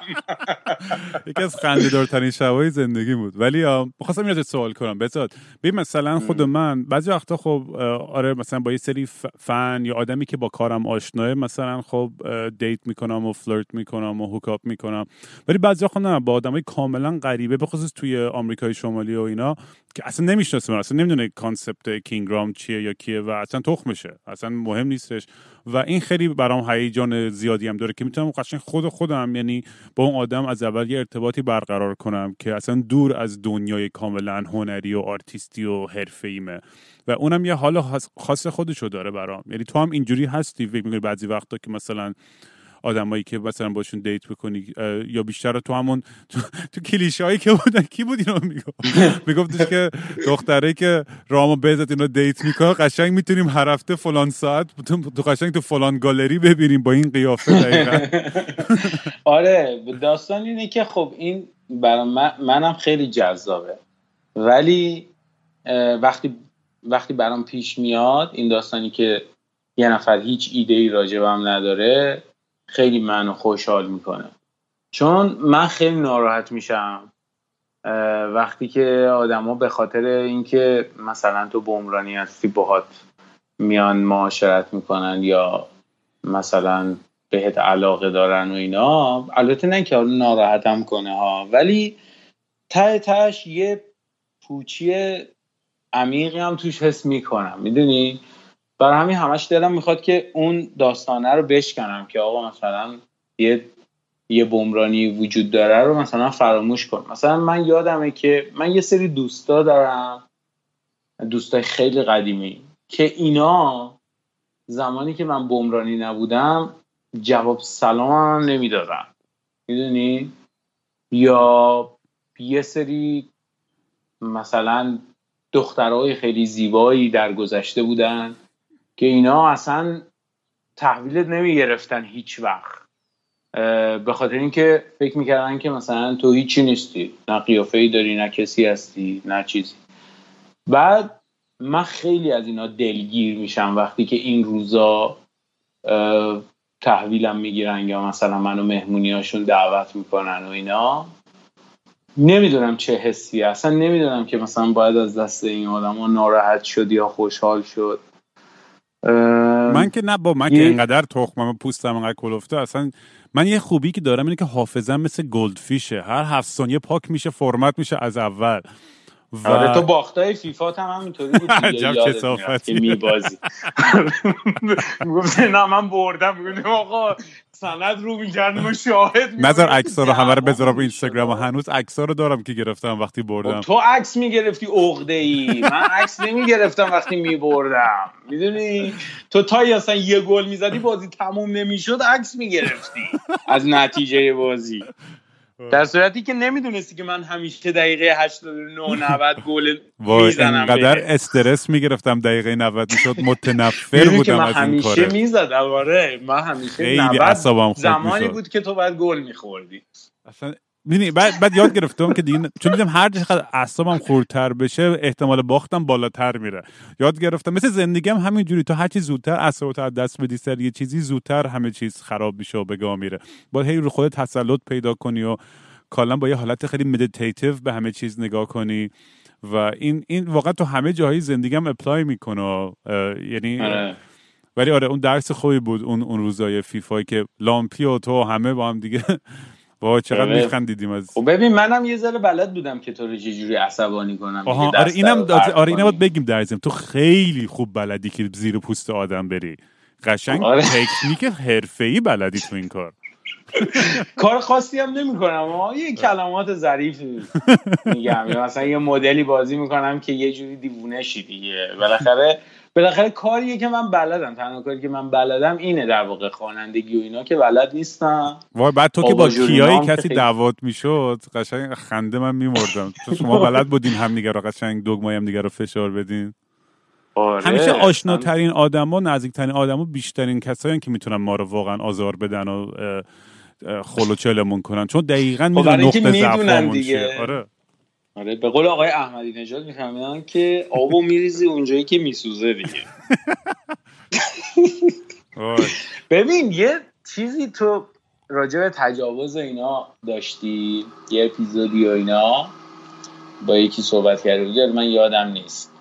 یکی از خنده دارترین شبای زندگی بود. ولی می‌خواستم این سوال کنم. بذار ببین مثلا خود من بعضی وقتا خب آره مثلا با یه سری فن یا آدمی که با کارم آشناه مثلا خب date می‌کنم و flirt می‌کنم و hook up می‌کنم. ولی بعضی وقتا نه با آدمای کاملا غریبه بخصوص توی آمریکای شمالی و اینا که اصلا نمی‌شناسه اصلا نمی‌دونه concept کینگ رام چیه یا کیه و اصلا تخمشه اصلا مهم نیستش. و این خیلی برام هیجان زیادی هم داره که می‌تونم قشنگ خود خودم یعنی با اون آدم از اول یه ارتباطی برقرار کنم که اصلا دور از دنیای کاملا هنری و آرتیستی و حرفه‌ایمه. و اونم یه حال خاص خودشو داره برام. یعنی تو هم اینجوری هستی فکر بعضی وقتا که مثلا آدمایی که مثلا باشون date بکنی یا بیشتر تو همون تو, تو کلیشه هایی که بودن کی بود اینو می‌گفت؟ *laughs* میگفتش که دختره که رامو بزد اینو date می‌کنه قشنگ می‌تونیم هر هفته فلان ساعت تو قشنگ تو فلان گالری ببینیم با این قیافه دقیقا. *laughs* آره داستان اینه که خب این برای من منم خیلی جذابه. ولی وقتی وقتی برام پیش میاد این داستانی که یه نفر هیچ ایده ای راجبم نداره خیلی منو خوشحال می‌کنه. چون من خیلی ناراحت میشم وقتی که آدما به خاطر اینکه مثلا تو بمرانی هستی باهات میان معاشرت می‌کنن یا مثلا بهت علاقه دارن و اینا البته نه که ناراحتم کنه ها ولی ته تهش یه پوچی عمیقی هم توش حس می‌کنم. می‌دونی؟ برای همین همش دلم می‌خواد که اون داستانه رو بشکنم که آقا مثلا یه یه بمرانی وجود داره رو مثلا فراموش کن. مثلا من یادمه که من یه سری دوستا دارم دوستای خیلی قدیمی که اینا زمانی که من بمرانی نبودم جواب سلام هم نمی‌دادم می‌دونی؟ یا یه سری مثلا دخترهای خیلی زیبایی در گذشته بودن. که اینا اصلا تحویلت نمی گرفتن هیچ وقت. به خاطر اینکه فکر می‌کردن که مثلا تو هیچی نیستی. نه قیافه ای داری نه کسی هستی نه چیزی. بعد من خیلی از اینا دلگیر میشم وقتی که این روزا تحویلم می‌گیرن یا مثلا منو مهمونیاشون دعوت می‌کنن و اینا. نمی‌دونم چه حسی. اصلا نمی‌دونم که مثلا باید از دست این آدم ناراحت شد یا خوشحال شد. من که نه با من که اینقدر تخمم پوستم انقدر کلفته اصلا من یه خوبی که دارم اینه که حافظم مثل گلدفیشه. هر هفت ثانیه پاک میشه فرمت میشه از اول. و... آره تو باختای فیفا هم همینطوری بود عجب کسافتی. میبازی. *laughs* نه من بردم. میگم آقا سند رو می‌کردم و شاهد نظر عکس رو همه رو بذارم رو اینستاگرام. هنوز عکس رو دارم که گرفتم وقتی بردم. تو عکس می‌گرفتی عقده ای من عکس نمی‌گرفتم وقتی میبردم. می‌دونی؟ تو تا اصلا یه گل می‌زدی بازی تموم نمی‌شد عکس می‌گرفتی از نتیجه بازی. در صورتی که نمی‌دونستی که من همیشه دقیقه 89 90 گل *laughs* می‌زنم انقدر استرس می‌گرفتم دقیقه 90 می‌شد *laughs* متنفر بودم از این کاره. همیشه می‌زدم آره. من همیشه 90 زمانی بود که تو باید گل میخوردی. اصلا می‌دونی بعد بعد یاد گرفتم که دیگه چون دیدم هر چقدر اعصابم خورتر بشه احتمال باختم بالاتر میره. یاد گرفتم مثل زندگیم همینجوری تو هر چی زودتر اعصابت از دست بدی سر یه چیزی زودتر همه چیز خراب میشه و به میره. باید هی رو خودت تسلط پیدا کنی و کلا با یه حالت خیلی meditative به همه چیز نگاه کنی. و این این واقعا تو همه جاهای زندگیم apply می‌کنه یعنی آره. ولی آره اون درس خوبی بود اون اون روزای فیفایی که لامپی و تو همه با هم دیگه وای چقدر آره. میخندیدیم از خب ببین منم یه ذره بلد بودم که تو رو چجوری عصبانی کنم. آها آره اینم آره اینم باید بگیم در تو خیلی خوب بلدی که زیر پوست آدم بری. قشنگ آره. تکنیک حرفه‌ای بلدی تو این کار. *laughs* کار خاصی هم نمی کنم یه کلمات ظریفی میگم. یا مثلا یه مدلی بازی می‌کنم که یه جوری دیوونه شی دیگه. بالاخره بالاخره کاریه که من بلدم. تنها کاری که من بلدم اینه در واقع خوانندگی و اینا که بلد نیستم. وای بعد تو که با کیایی که کسی دعوت می‌شد؟ قشنگ خنده من میمردم. چون شما بلد بودین همدیگه رو قشنگ دگمای همدیگه رو فشار بدین؟ آره، همیشه. آشناترین آدما نزدیکترین آدما بیشترین کسایی که می‌تونن ما رو واقعا آزار بدن و اه، اه، خل و چلمون کنن. چون دقیقا می‌دونن برای اینکه نقطه می‌دونن ضعفمون دیگه. چیه آره. آره به قول آقای احمدی نژاد میفهمیدن که آبو میریزی اونجایی که میسوزه دیگه. ببین یه چیزی تو راجع به تجاوز اینا داشتی یه اپیزودی و اینا با یکی صحبت کرده بودی من یادم نیست.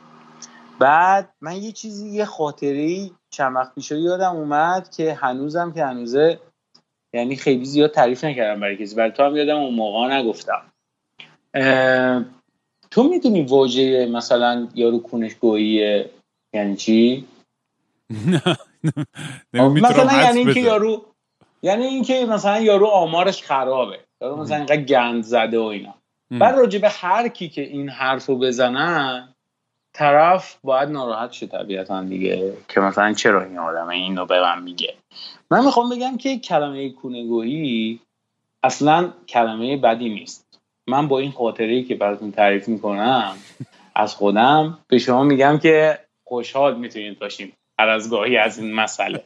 بعد من یه چیزی یه خاطری چند وقت پیش یادم اومد که هنوزم که هنوزه یعنی خیلی زیاد تعریف نکردم برای کسی. برای تو هم یادم اون موقع نگفتم. تو می‌دونی واژه مثلا یارو کنش گوییه یعنی چی؟ *laughs* نمی‌تونم مثلا یعنی اینکه. یارو یعنی اینکه مثلا یارو آمارش خرابه. یارو مثلا اینقدر گند زده و اینا. بعد راجع به هر کی که این حرفو بزنن طرف باید ناراحت شه طبیعتا دیگه. که مثلا چرا این آدم اینو به من میگه. من می‌خوام بگم که کلمه کونگویی اصلا کلمه بدی نیست. من با این خاطره که براتون تعریف می‌کنم از خودم به شما میگم که خوشحال می‌تونید باشیم هر از گاهی از این مسئله.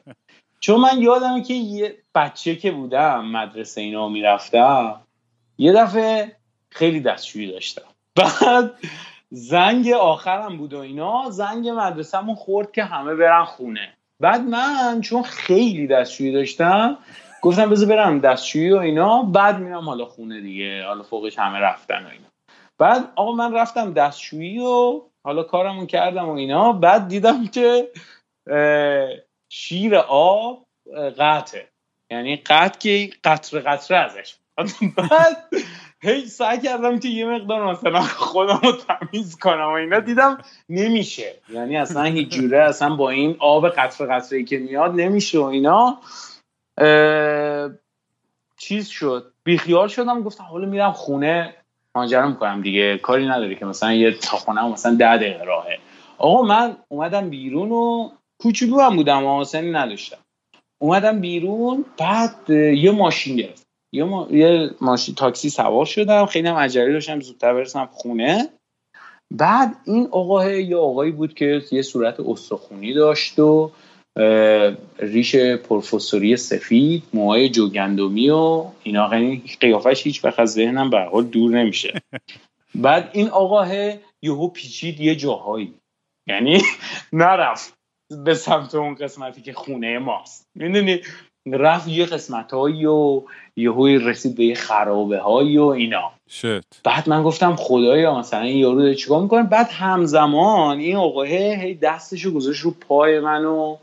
چون من یادمه که یه بچه که بودم مدرسه اینا می‌رفتم یه دفعه خیلی دستشویی داشتم. بعد زنگ آخرم بود و اینا زنگ مدرسهمون خورد که همه برن خونه. بعد من چون خیلی دستشویی داشتم گفتم بذار برم دستشویی و اینا. بعد میرم حالا خونه دیگه. حالا فوقش همه رفتن و اینا. بعد آقا من رفتم دستشویی و حالا کارمون کردم و اینا. بعد دیدم که شیر آب قطعه. یعنی قطع که قطره قطره ازش. بعد هی سعی کردم که یه مقدار مثلا خودم رو تمیز کنم و اینا. دیدم نمیشه. یعنی اصلا هیچ جوره اصلا با این آب قطره قطره ای که میاد نمیشه و اینا. چیز شد. بیخیال شدم گفتم حالا میرم خونه ماجرا می‌کنم دیگه کاری نداره که مثلا یه تا خونه مثلا ده دقیقه راهه. آقا من اومدم بیرون و کوچولو هم بودم و سنی نداشتم. اومدم بیرون بعد یه ماشین گرفت یه, ما... یه ماشین تاکسی سوار شدم خیلی هم عجله داشتم زودتر برسم خونه. بعد این آقا یه آقایی بود که یه صورت استخونی داشت و ریش پروفسوری سفید موهای جوگندمی و اینا. یعنی قیافش هیچ وقت از ذهنم به حال دور نمیشه. *laughs* بعد این آقا یهو پیچید یه جاهایی. یعنی *laughs* نرفت به سمت اون قسمتی که خونه ماست. می‌دونی؟ رفت یه قسمت هایی و یهو رسید به یه خرابه هایی و اینا. شت. بعد من گفتم خدایا مثلا این یارو چیکار می‌کنه؟ بعد همزمان این آقا هی دستشو گذاشت رو پای من و.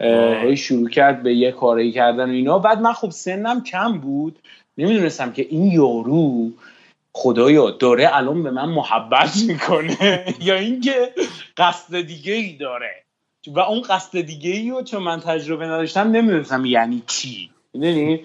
هی شروع کرد به یه کاری کردن و اینا. بعد من خب سنم کم بود. نمی‌دونستم که این یارو خدایا داره الان به من محبت می‌کنه. *laughs* یا اینکه قصد دیگه ای داره. و اون قصد دیگه ای رو چون من تجربه نداشتم نمی‌دونستم یعنی چی. می‌دونی؟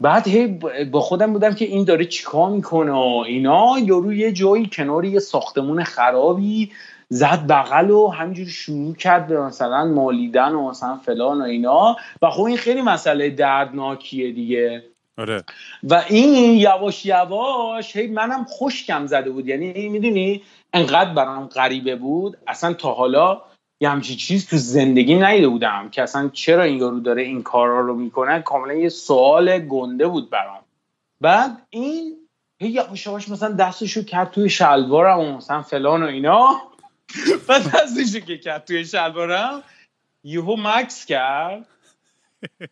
بعد هی با خودم بودم که این داره چیکار می‌کنه اینا. یارو یه جایی کنار یه ساختمون خرابی زد بغل و همینجوری شروع کرد به مثلا مالیدن و مثلا فلان و اینا. و خب این خیلی مسئله دردناکیه دیگه. آره. و این یواش یواش هی منم خشکم زده بود. یعنی می‌دونی انقدر برام غریبه بود. اصلا تا حالا یه همچین چیز تو زندگی ندیده بودم که اصلا چرا این یارو داره این کارا رو می‌کنه؟ کاملا یه سوال گنده بود برام. بعد این هی یواش یواش مثلا دستشو کرد توی شلوارم و مثلا فلان و اینا. *laughs* و دستشو که کرد توی شلوارم یهو مکس کرد.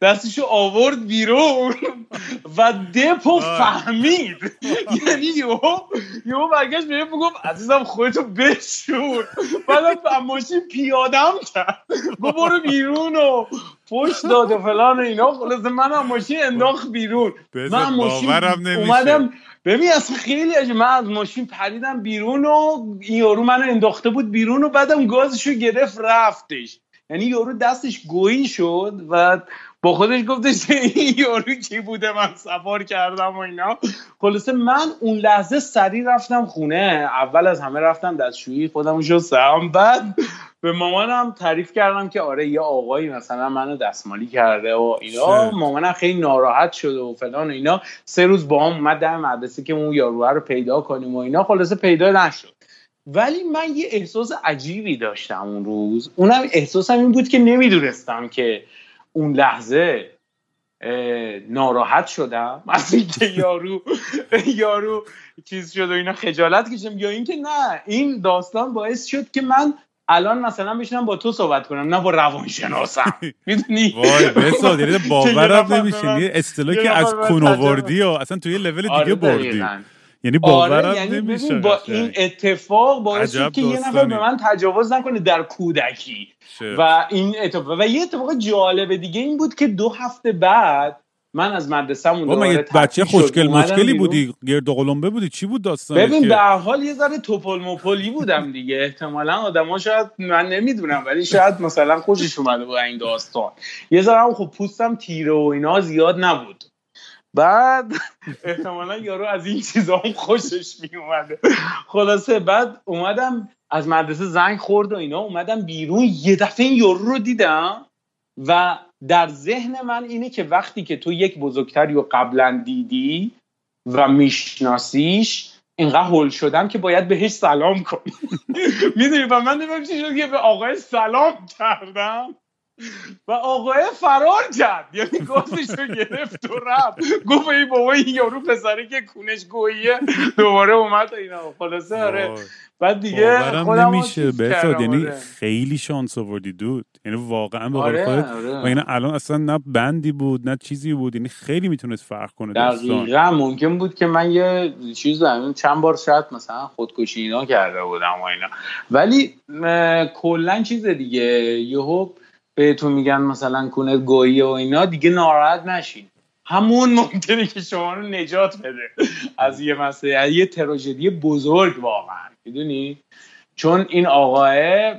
دستشو آورد بیرون و دپو. فهمید. *laughs* یعنی یهو یهو برگشت به گفت عزیزم خودتو بشور. بعدم از ماشین پیادم کرد. گفت برو بیرون و پشت داد و فلان و اینا. خلاص من از ماشین انداخت بیرون. من ماشین اومدم ببین اصلا خیلی عجیب من از ماشین پریدم بیرون و این یارو منو انداخته بود بیرون و بعدم گازشو گرفت رفتش. یعنی یارو دستش گویی شد و با خودش گفتش این یارو کی بوده؟ من سوار کردم و اینا. خلاصه من اون لحظه سریع رفتم خونه. اول از همه رفتم دستشویی خودم شستم. بعد به مامانم تعریف کردم که آره یه آقایی مثلا منو دستمالی کرده و اینا. مامانم خیلی ناراحت شده و فلان و اینا. سه روز با هم اومد در مدرسه که اون یاروه رو پیدا کنیم و اینا. خلاصه پیدا نشد. ولی من یه احساس عجیبی داشتم اون روز. اونم احساسم این بود که نمی‌دونستم که اون لحظه ناراحت شدم. *laughs* از اینکه یارو یارو چیز شد و اینا خجالت کشم یا اینکه نه این داستان باعث شد که من الان مثلا بشینم با تو صحبت کنم نه با روانشناسم. *laughs* می‌دونی؟ وای *laughs* یعنی باورم نمیشه اصطلاحی که از کنووردی و اصلا توی لول دیگه آره بردی. یعنی باورم آره یعنی نمیشه با این اتفاق باعث شد که یه نفر به من تجاوز نکنه در کودکی. و این اتفاق و یه اتفاق جالب دیگه این بود که دو هفته بعد من از مدرسه مون دوباره بچه خوشگل مشکلی بودی؟ گرد و قلمبه بودی؟ چی بود داستان ببین به حال یه ذره توپل مپلی بودم دیگه. احتمالا آدما شاید من نمی‌دونم ولی شاید مثلا خوشش اومده با این داستان. یه ذره خب پوستم تیره و اینا زیاد نبود. بعد احتمالا یارو از این چیزا هم خوشش می اومده خلاصه بعد اومدم از مدرسه زنگ خورد و اینا اومدم بیرون یه دفعه این یارو رو دیدم و در ذهن من اینه که وقتی که تو یک بزرگتری رو قبلا دیدی و میشناسیش اینقدر هول شدم که باید بهش سلام کنی *laughs* می‌دونی؟ و من نمیم چی شد که به آقای سلام کردم. و آقای فرار کرد. یعنی گفتش رو گرفت و رفت. گفت این بابا این یارو پسری که کونش گوییه. دوباره اومد اینا. خلاصه آره. بعد دیگه خودم نمیشه. بساد یعنی آره. خیلی شانس آوردی دود. یعنی واقعا به آره، آره. و اینا الان اصلا نه بندی بود نه چیزی بود. یعنی خیلی می‌تونست فرق کنه دقیقا ممکن بود که من یه چیز چند بار شاید مثلا خودکشی اینا کرده بودم و اینا. ولی کلا چیز دیگه. یهو بهتون میگن مثلا کنه گویی و اینا دیگه ناراحت نشین. همون ممکنه که شما رو نجات بده. از یه مسئله یه تراژدی بزرگ واقعا. می‌دونی؟ چون این آقاه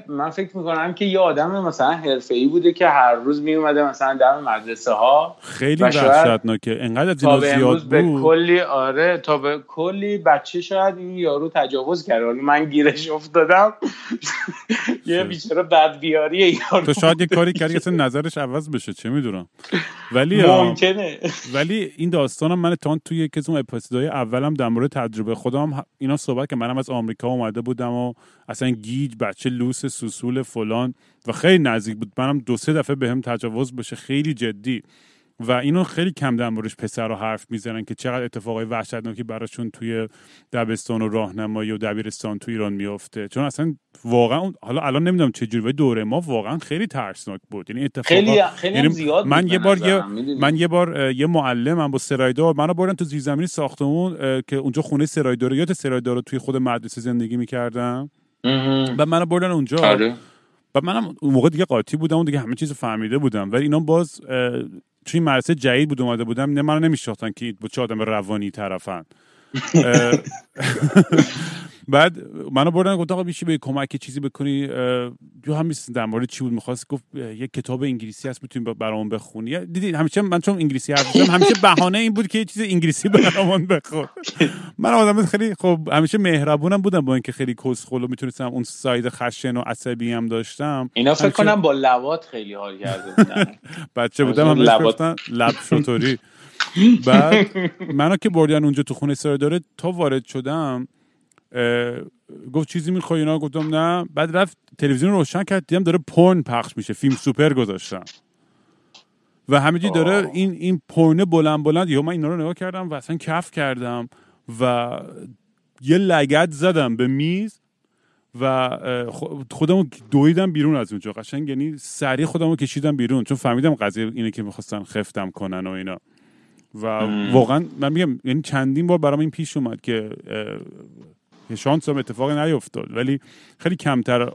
من فکر می‌کنم که یه آدم مثلا حرفه ای بوده که هر روز میومده مثلا در مدرسه ها خیلی وحشتناکه. انقدر از اینا زیاد بود به کلی آره تا به کلی بچه شاید این یارو تجاوز کرده. من گیرش افتادم. *laughs* یه بیچاره بد بیاری یارو. تو شاید یه کاری کردی اصلا نظرش عوض بشه. چه می‌دونم. ولی ممکنه. ولی این داستانم من تا توی یکی از اون اپیزودهای اولم در مورد تجربه خودم اینا صحبت که منم از آمریکا اومده بودم و اصلا گیج بچه لوس سوسول فلان و خیلی نزدیک بود. منم دو سه دفعه بهم به تجاوز بشه. خیلی جدی. و اینو خیلی کم در موردش پسر رو حرف می‌زنن که چقدر اتفاقای وحشتناکی براشون توی دبستان و راهنمایی و دبیرستان تو ایران میافته. چون اصلا واقعا حالا الان نمی‌دونم چه جوری دوره ما واقعا خیلی ترسناک بود. یعنی اتفاقا خیلی خیلی یعنی زیاد من یه بار یه من یه بار یه معلمم با سرایدار منو بردن تو زیرزمینی ساختمون که اونجا خونه سرایدار یاد سرایدار رو توی خود مدرسه زندگی می‌کردم. و منو بردن اونجا. آره. و منم اون موقع دیگه قاطی بودم و دیگه همه چیز فهمیده بودم. ولی اینا باز توی مدرسه جدید بود اومده بودم. نه منو نمیشناختن که با چه آدم روانی طرفن. *laughs* *laughs* بعد منو بردن گفت آقا میشه به کمک چیزی بکنی؟ جو هم در مورد چی بود می‌خواست؟ گفت یه کتاب انگلیسی هست می‌تونی برامون بخونی. دیدی همیشه من چون انگلیسی حرف همیشه بهانه این بود که یه چیز انگلیسی برامون بخون. من آدم خیلی خب همیشه مهربونم بودم با اینکه خیلی کسخل و می‌تونستم اون ساید خشن و عصبی هم داشتم. اینا فکر کنم با لوات خیلی حال کرده بودن. *laughs* بچه بودم هم لب شطوری. بعد منو که بردن اونجا تو خونه سر داره تا وارد شدم گفت چیزی می‌خوای؟ اینا گفتم نه. بعد رفت تلویزیون روشن کرد. دیدم داره پورن پخش میشه. فیلم سوپر گذاشتم. و همینجی داره این این پورنه بلند بلند. یا من اینا رو نگاه کردم و اصلا کف کردم و یه لگت زدم به میز و خودمو دویدم بیرون از اونجا. قشنگ یعنی سریع خودمو کشیدم بیرون. چون فهمیدم قضیه اینه که می‌خواستن خفتم کنن و اینا. و واقعا من میگم یعنی چندین بار برام این پیش اومد که شانس هم اتفاقی نیفتاد ولی خیلی کمتر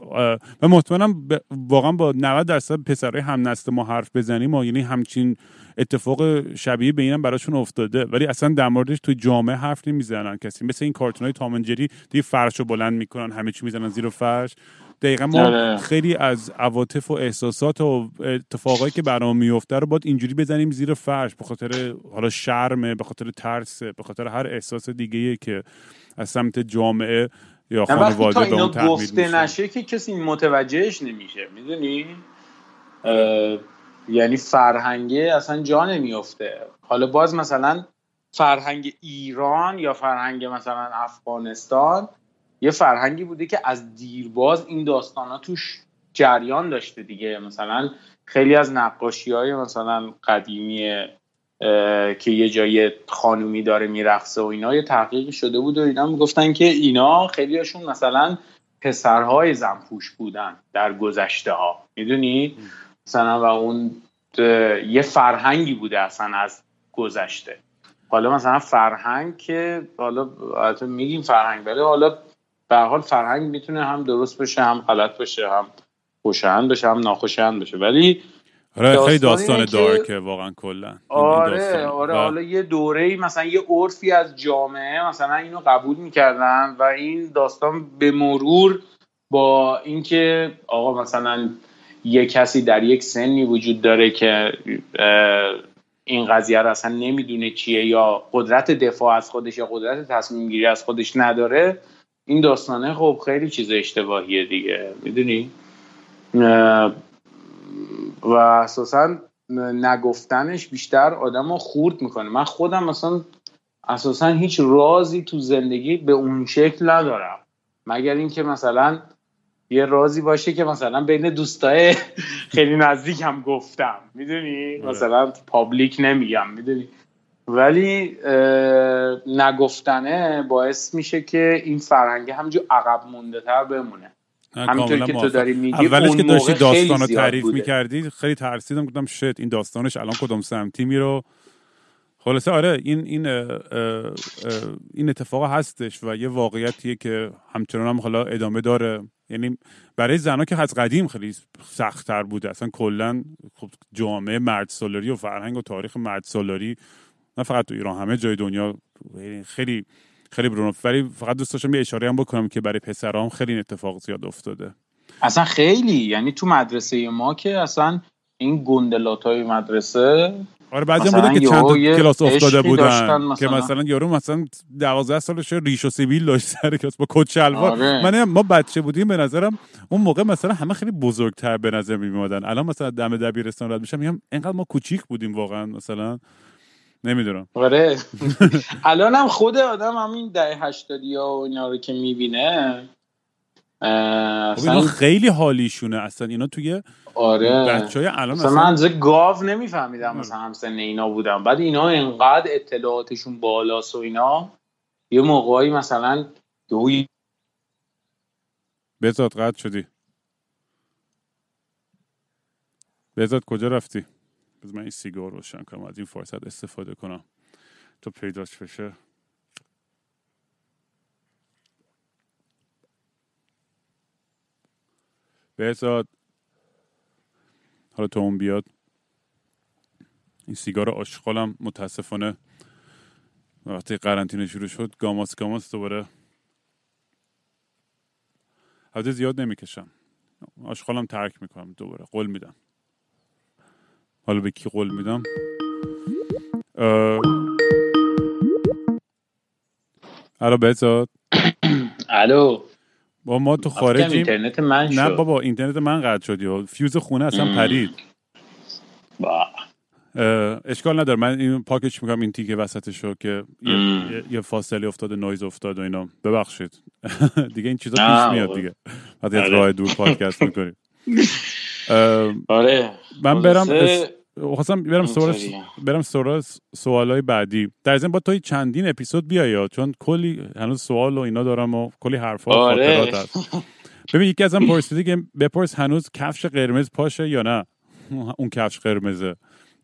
و مطمئنم واقعا با 90 درصد پسرهای هم نسل ما حرف بزنیم و یعنی همچین اتفاق شبیه به اینم براشون افتاده. ولی اصلا در موردش توی جامعه حرف نمی‌زنن. کسی مثل این کارتون های تامنجری دیگه فرش رو بلند می‌کنن همه چی می‌زنن زیر فرش. دقیقا ما آره. خیلی از عواطف و احساسات و اتفاقایی که برام میفته رو باید اینجوری بزنیم زیر فرش. به خاطر حالا شرمه به خاطر ترس به خاطر هر احساس دیگه که از سمت جامعه یا خانواده به اون تحمیل گفته نشه که کسی متوجهش نمیشه می‌دونی؟ یعنی فرهنگه اصلا جا نمیفته حالا باز مثلا فرهنگ ایران یا فرهنگ مثلا افغانستان یه فرهنگی بوده که از دیرباز این داستان ها توش جریان داشته دیگه. مثلا خیلی از نقاشی های مثلا قدیمی که یه جای خانومی داره میرقصه و اینا یه تحقیقی شده بود و اینا می‌گفتن که اینا خیلیشون مثلا پسرهای زنپوش بودن در گذشته ها می‌دونی؟ مثلا و اون یه فرهنگی بوده اصلا از گذشته. حالا مثلا فرهنگ که حالا میگیم فرهنگ ولی حالا به حال فرهنگ می‌تونه هم درست باشه هم غلط باشه هم خوشایند باشه هم ناخوشایند باشه ولی آره خیلی داستان دارکه واقعا کلا. آره. آره حالا یه دوره مثلا یه عرفی از جامعه مثلا اینو قبول می‌کردن و این داستان به مرور با اینکه آقا مثلا یه کسی در یک سنی وجود داره که این قضیه رو اصلا نمی‌دونه چیه یا قدرت دفاع از خودش یا قدرت تصمیم گیری از خودش نداره این داستانه خب خیلی چیز اشتباهیه دیگه. می‌دونی؟ و اساسا نگفتنش بیشتر آدم رو خورد می‌کنه. من خودم مثلا اساسا هیچ رازی تو زندگی به اون شکل ندارم. مگر اینکه مثلا یه رازی باشه که مثلا بین دوستای *laughs* خیلی نزدیک هم گفتم. می‌دونی؟ آره. مثلا پابلیک نمیگم می‌دونی؟ ولی نگفتنه باعث میشه که این فرهنگ همجور عقب مونده تر بمونه. نه، همینطور کاملا که تو. داری میگی اولش که داشتی موقع خیلی داستان رو زیاد تعریف بوده. می‌کردی خیلی ترسیدم گفتم شت این داستانش الان کدوم سمتی میرو خلاصه آره این این اه، اه، این اتفاق هستش و یه واقعیتیه که همچنان هم حالا ادامه داره یعنی برای زنها که از قدیم خیلی سختتر بوده اصلا کلا خب جامعه مرد سالاری و فرهنگ و تاریخ مرد سالاری نه فقط تو ایران همه جای دنیا خیلی خیلی برونو ولی فقط دوست داشتم یه اشاره هم بکنم که برای پسرام خیلی این اتفاق زیاد افتاده اصلا خیلی یعنی تو مدرسه ما که اصلا این گندلات های مدرسه آره بعضی مثلا بودن که چند کلاس افتاده بودن داشتن که مثلا. مثلا یارو مثلا 12 سالش ریش و سیبیل داشت سر کلاس با کت شلوار آره. من ما بچه بودیم به نظرم اون موقع مثلا همه خیلی بزرگتر به نظر میومدن الان مثلا دم دبیرستان رد میشم میگم اینقدر ما کوچیک بودیم واقعا مثلا نمی‌دونم. آره. *laughs* الان هم خود آدم همین ده هشتادی ها و اینا رو که می‌بینه خب اینا خیلی حالیشونه. اصلا اینا توی آره. بچه های الان مثلا من اصلا گاو نمیفهمیدم مثلا همسن اینا بودم بعد اینا انقدر اطلاعاتشون بالاست و اینا. یه موقعی مثلا یهو بزاد قد شدی. بزاد کجا رفتی؟ بذار من این سیگار روشن کنم از این فرصت استفاده کنم. تا پیداش بشه. بهزاد. حالا تو اون بیاد. این سیگار آشغالم متاسفانه وقتی قرنطینه شروع شد گاماس گاماس دوباره البته زیاد نمی‌کشم. آشغالم ترک می‌کنم دوباره قول میدم. حالا به کی قول میدم؟ الو بهزاد. الو. بابا ما تو خارجیم. اینترنت من شد. نه بابا اینترنت من قطع شد یا فیوز خونه اصلا. پرید. با. اشکال نداره. من این پاکش می‌کنم این تیکه وسطش رو که یه. یه- یه فاصله افتاده نویز افتاد و اینا. ببخشید. *laughs* دیگه این چیزا پیش میاد. دیگه. وقتی از آره. راه دور پادکست می‌کنیم. *laughs* آره. من برم خلاصه، اس- خواستم برم سوال اینطوریه. برم سوال سوالای بعدی در ضمن با تو چندین اپیزود بیای ها، چون کلی هنوز سوال و اینا دارم و کلی حرفا آره. خاطرات هست ببین یکی ازم پرسیدی که بپرس هنوز کفش قرمز پاشه یا نه اون کفش قرمزه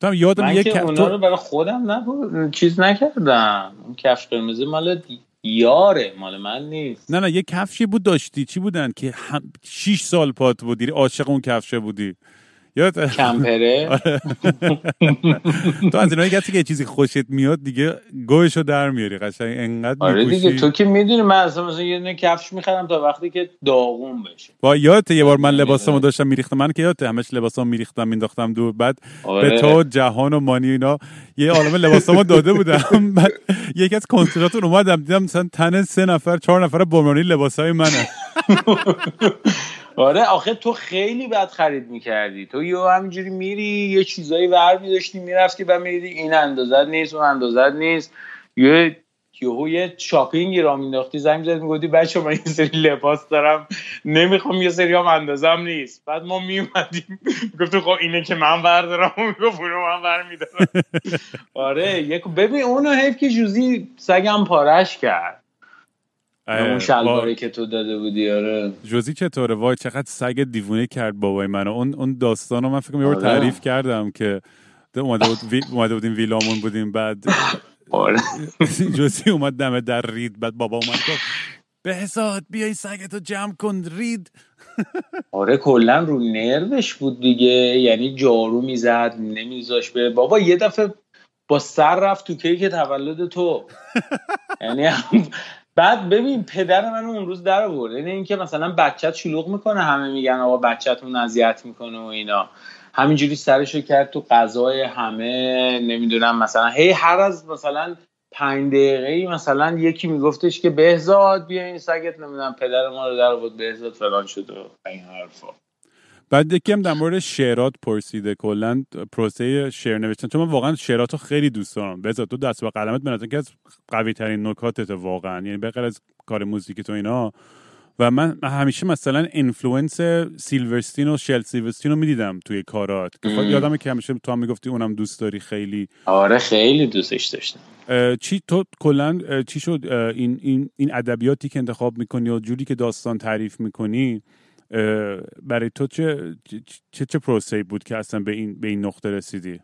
تو هم یادم من یه که. اونا. رو برای خودم نبود چیز نکردم اون کفش قرمزی مال یاره مال من نیست نه نه یه کفشی بود داشتی چی بودن که هم... شیش سال پات بودی عاشق اون کفشه بودی یاد کمپره *laughs* آره. تو از اینایی کسی که یه چیزی خوشت میاد دیگه گوشو در میاری قشنگ انقدر آره دیگه. تو که می‌دونی من اصلا مثلا یه دونه کفش می‌خرم تا وقتی که داغون بشه با یادت یه بار من آره. لباسامو داشتم میریختم من که یادت همش لباسامو میریختم مینداختم دور بعد آره. به تو جهان و مانی اینا یه عالمه لباسامو داده بودم *laughs* بعد یکی از کنسولاتون اومدم دیدم مثلا تن سه نفر چهار نفر برمانی لباسای منه *laughs* آره آخه تو خیلی بد خرید می‌کردی. تو یه همینجوری میری یه چیزایی ور میداشتی می‌رفتی و میری این اندازت نیست اون اندازت نیست. یه یهو یه شاپینگی را مینداختی زنگ زد می‌گفتی بچه من یه سری لباس دارم نمی‌خوام یه سری هم اندازم نیست. بعد ما میومدیم گفتم خب اینه که من بردارم اون می‌گفت اونو من برمیدارم. *laughs* آره یک ببین اونو حیف که جوزی سگم پارش کرد. اون شلواری که تو داده بودی آره. جوزی چطوره؟ وای چقدر سگ دیوونه کرد بابای منو. اون اون داستانو من فکر کنم یه بار آره. تعریف کردم که اومده بود وی- اومده بودیم ویلامون بودیم بعد *laughs* آره. *laughs* جوزی اومد دم در رید بعد بابا اومد گفت بهزاد بیا این سگتو جمع کن رید. *laughs* آره کلا رو نروش بود دیگه. یعنی جارو می‌زد نمیذاش به بابا یه دفعه با سر رفت تو کیک تولد تو. یعنی بعد ببین پدر من اون روز در آورد. یعنی اینکه مثلا بچت شلوغ می‌کنه همه میگن آقا بچه‌تون اذیت می‌کنه و اینا. همینجوری سرشو کرد تو غذای همه نمی‌دونم مثلا هی هر از مثلا پنج دقیقه مثلا یکی میگفتش که بهزاد بیا این سگت نمی‌دونم پدر ما رو در آورد بهزاد فلان شد و این حرفا. بعد یکی هم در مورد شعرات پرسیده کلا پروسه شعر نوشتن. چون من واقعا شعراتو خیلی دوست دارم. بذار تو دست با قلمت به نظر که از قوی ترین نکاتت واقعا یعنی بغیر از کار موزیک تو اینا. و من همیشه مثلا influence سیلورستین و شل سیلورستین رو می‌دیدم توی کارات. که ام. یادمه که همیشه تو هم می‌گفتی اونم دوست داری خیلی. آره خیلی دوستش داشتم. چی تو کلا چی شد؟ این این این ادبیاتی که انتخاب می‌کنی یا جوری که داستان تعریف می‌کنی؟ برای تو چه چه چه پروسه بود که اصلا به این به این نقطه رسیدی؟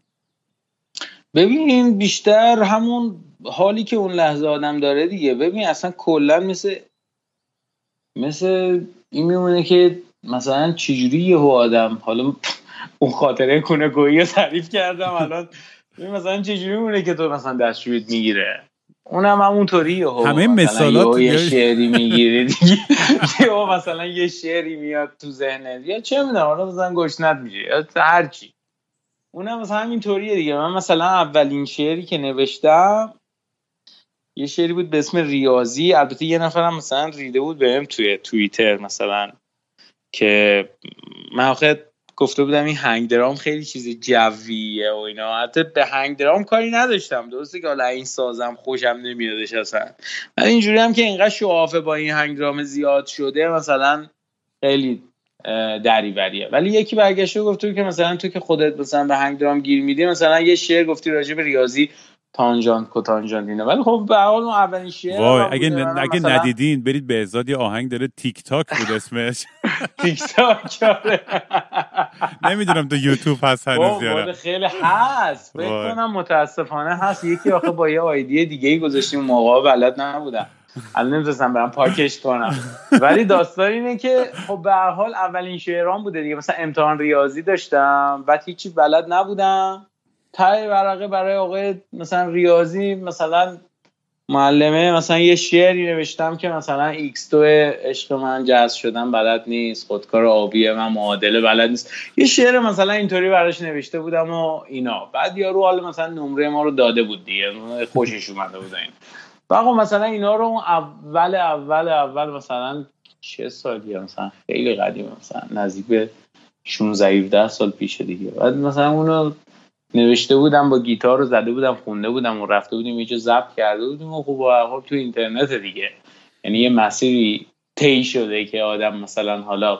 ببین بیشتر همون حالی که اون لحظه آدم داره دیگه. ببین اصلا کلا مثل مثل این میمونه که مثلا چجوری یهو آدم حالا اون خاطره کنه گویی رو تعریف کردم الان. *laughs* مثلا چجوری میمونه که تو مثلا دستشویت می‌گیره؟ اونم همونطوری یهو همه مثالات یه شعری می‌گیره *laughs* دیگه. مثلا یه شعری میاد تو ذهنت. یا چه می‌دونم حالا مثلا گشنت میشه یا هر چی. اونم مثلا همینطوریه دیگه. من مثلا اولین شعری که نوشتم یه شعری بود به اسم ریاضی. البته یه نفرم مثلا ریده بود بهم توی توییتر مثلا که من آخه گفته بودم این هنگ درام خیلی چیز جویه و اینا. حتی به هنگ درام کاری نداشتم. درسته که حالا این سازم خوشم نمیادش اصلا. من اینجوری هم که اینقدر شعافه با این هنگ درام زیاد شده مثلا خیلی دریوریه. ولی یکی برگشته گفته که مثلا تو که خودت مثلا به هنگ درام گیر میدی مثلا یه شعر گفتی راجع به ریاضی تانجانت کتانجانت اینا ولی خب به حال اون اولین شعر وای اگه اگه ندیدین برید به ازاد یه آهنگ داره تیک تاک بود اسمش. *laughs* تیک تاک آره. نمی‌دونم تو یوتیوب هست هنوز وای، یا وای، نه خیلی هست. فکر کنم متاسفانه هست. یکی آخه با یه آیدی دیگه ای گذاشتیم. موقع بلد نبودم. الان نمی‌تونستم برم پاکش کنم. ولی داستان اینه که خب به هر حال اولین شعران بوده دیگه. مثلا امتحان ریاضی داشتم. بعد هیچی بلد نبودم. ته ورقه برای آقای مثلا ریاضی مثلا معلمه مثلا یه شعری نوشتم که مثلا ایکس دو عشق من جذب شدن بلد نیست خودکار آبی من معادله بلد نیست. یه شعر مثلا اینطوری براش نوشته بودم و اینا. بعد یارو حالا مثلا نمره ما رو داده بود دیگه خوشش اومده بود این. و خب مثلا اینا رو اول اول اول مثلا چه سالیه؟ مثلا خیلی قدیم مثلا نزدیک به 16 17 سال پیشه دیگه. بعد مثلا اونو نوشته بودم با گیتار رو زده بودم خونده بودم و رفته بودیم یه جا ضبط کرده بودیم و خب حال تو اینترنت دیگه. یعنی یه مسیری طی شده که آدم مثلا حالا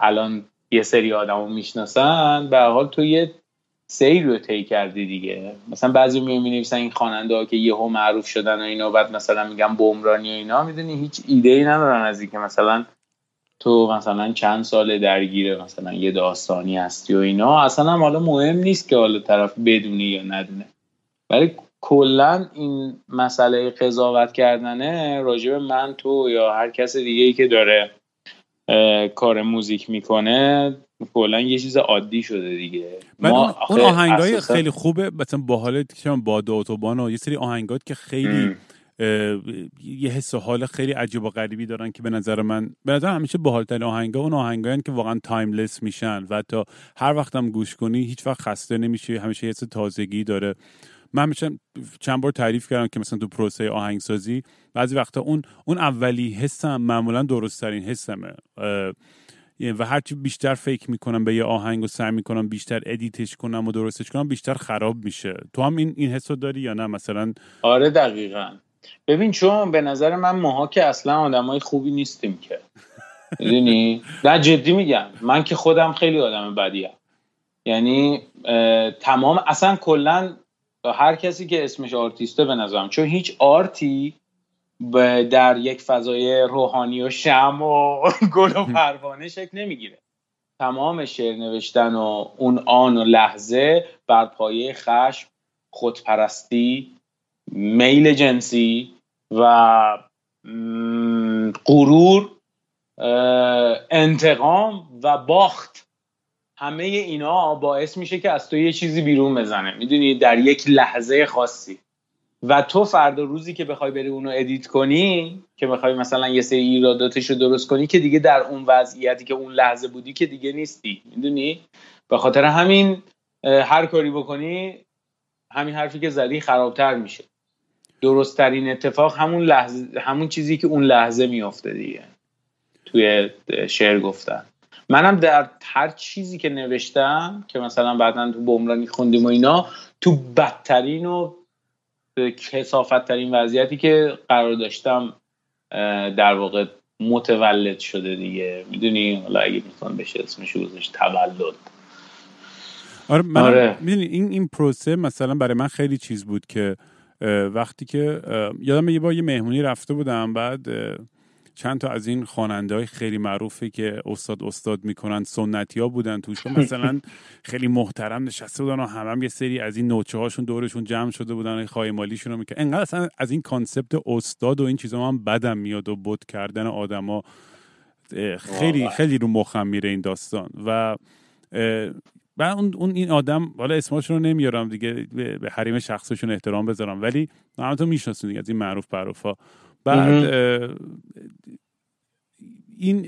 الان یه سری آدمو می‌شناسن به حال تو یه سیر رو طی کردی دیگه. مثلا بعضی می این خواننده ها که یهو معروف شدن و اینا بعد مثلا میگن بمرانی و اینا می‌دونی هیچ ایده ای ندارن از اینکه مثلا تو مثلا چند سال درگیر مثلا یه داستانی هستی و اینا اصلا هم حالا مهم نیست که حالا طرف بدونی یا ندونه. ولی کلا این مسئله قضاوت کردنه راجب من تو یا هر کس دیگه ای که داره کار موزیک می‌کنه کلا یه چیز عادی شده دیگه. ما اون آهنگای خیلی خوبه مثلا باحال که باد اتوبان و یه سری آهنگات که خیلی یه حس و حال خیلی عجیب و غریبی دارن که به نظر من به نظر همیشه باحالترین آهنگا اون آهنگایی که واقعا timeless میشن و تا هر وقتم گوش کنی هیچ وقت خسته نمیشه همیشه یه تازگی داره. من همیشه چند بار تعریف کردم که مثلا تو پروسه آهنگسازی بعضی وقتا اون اون اولی حسم معمولا درست ترین حسمه و هرچی بیشتر فکر می‌کنم به یه آهنگ و سعی می‌کنم بیشتر ادیتش کنم و درستش کنم بیشتر خراب میشه. تو هم این این حس داری یا نه؟ مثلا آره دقیقا. ببین چون به نظر من ماها که اصلا آدمای خوبی نیستیم که. می‌دونی؟ نه جدی میگم. من که خودم خیلی آدم بدیم. یعنی تمام اصلا کلا هر کسی که اسمش آرتیسته به نظرم چون هیچ آرتی در یک فضای روحانی و شم و *laughs* گل و پروانه شکل نمی‌گیره. تمام شعر نوشتن و اون آن و لحظه بر پایه خشم خودپرستی میل جنسی و غرور انتقام و باخت. همه اینا باعث میشه که از تو یه چیزی بیرون بزنه. می‌دونی؟ در یک لحظه خاصی. و تو فردا روزی که بخوای بری اونو ادیت کنی که بخوای مثلا یه سری ایراداتش رو درست کنی که دیگه در اون وضعیتی که اون لحظه بودی که دیگه نیستی. می‌دونی؟ به خاطر همین هر کاری بکنی همین حرفی که زدی خرابتر میشه. درست ترین اتفاق همون لحظه همون چیزی که اون لحظه میافته دیگه. توی شعر گفتن. منم در هر چیزی که نوشتم که مثلا بعدا تو بمرانی خوندیم و اینا تو بدترین و کسافت ترین وضعیتی که قرار داشتم در واقع متولد شده دیگه. می‌دونی؟ حالا اگه می‌تونم بشه اسمش گذاشت تولد. آره من آره. می‌دونی این این پروسه مثلا برای من خیلی چیز بود که وقتی که یادم یه بار یه مهمونی رفته بودم بعد چند تا از این خواننده های خیلی معروفی که استاد استاد می‌کنن سنتی ها بودن توش. مثلا خیلی محترم نشسته بودن و هم, هم یه سری از این نوچه هاشون دورشون جمع شده بودن خواهی مالیشون رو می‌کرد. انقدر اصلا از این کانسپت استاد و این چیزا من بدم میاد و بود کردن آدما خیلی خیلی رو مخم میره این داستان. و و اون, اون این آدم حالا اسمشون رو نمیارم دیگه به حریم شخصشون احترام بذارم ولی همتون میشناسون دیگه از این معروف ها بعد این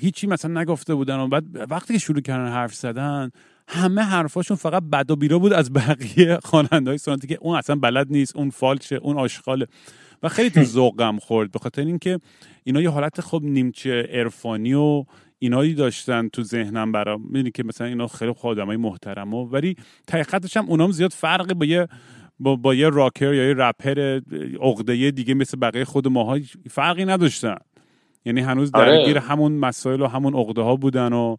هیچی مثلا نگفته بودن و بعد وقتی که شروع کردن حرف زدن همه حرفاشون فقط بد و بیرا بود از بقیه خواننده های سنتی که اون اصلا بلد نیست اون فالشه اون آشغاله. و خیلی تو *laughs* ذوقم خورد به خاطر اینکه اینا یه حالت خب نیمچه عرفانی و اینایی داشتن تو ذهنم برام. می‌دونی که مثلا اینا خیلی خود آدمای محترم و ولی حقیقتش هم اونام زیاد فرقی با یه با, با یه راکر یا یه رپر عقده دیگه مثل بقیه خود ماها فرقی نداشتن. یعنی هنوز آره. درگیر همون مسائل و همون عقده ها بودن و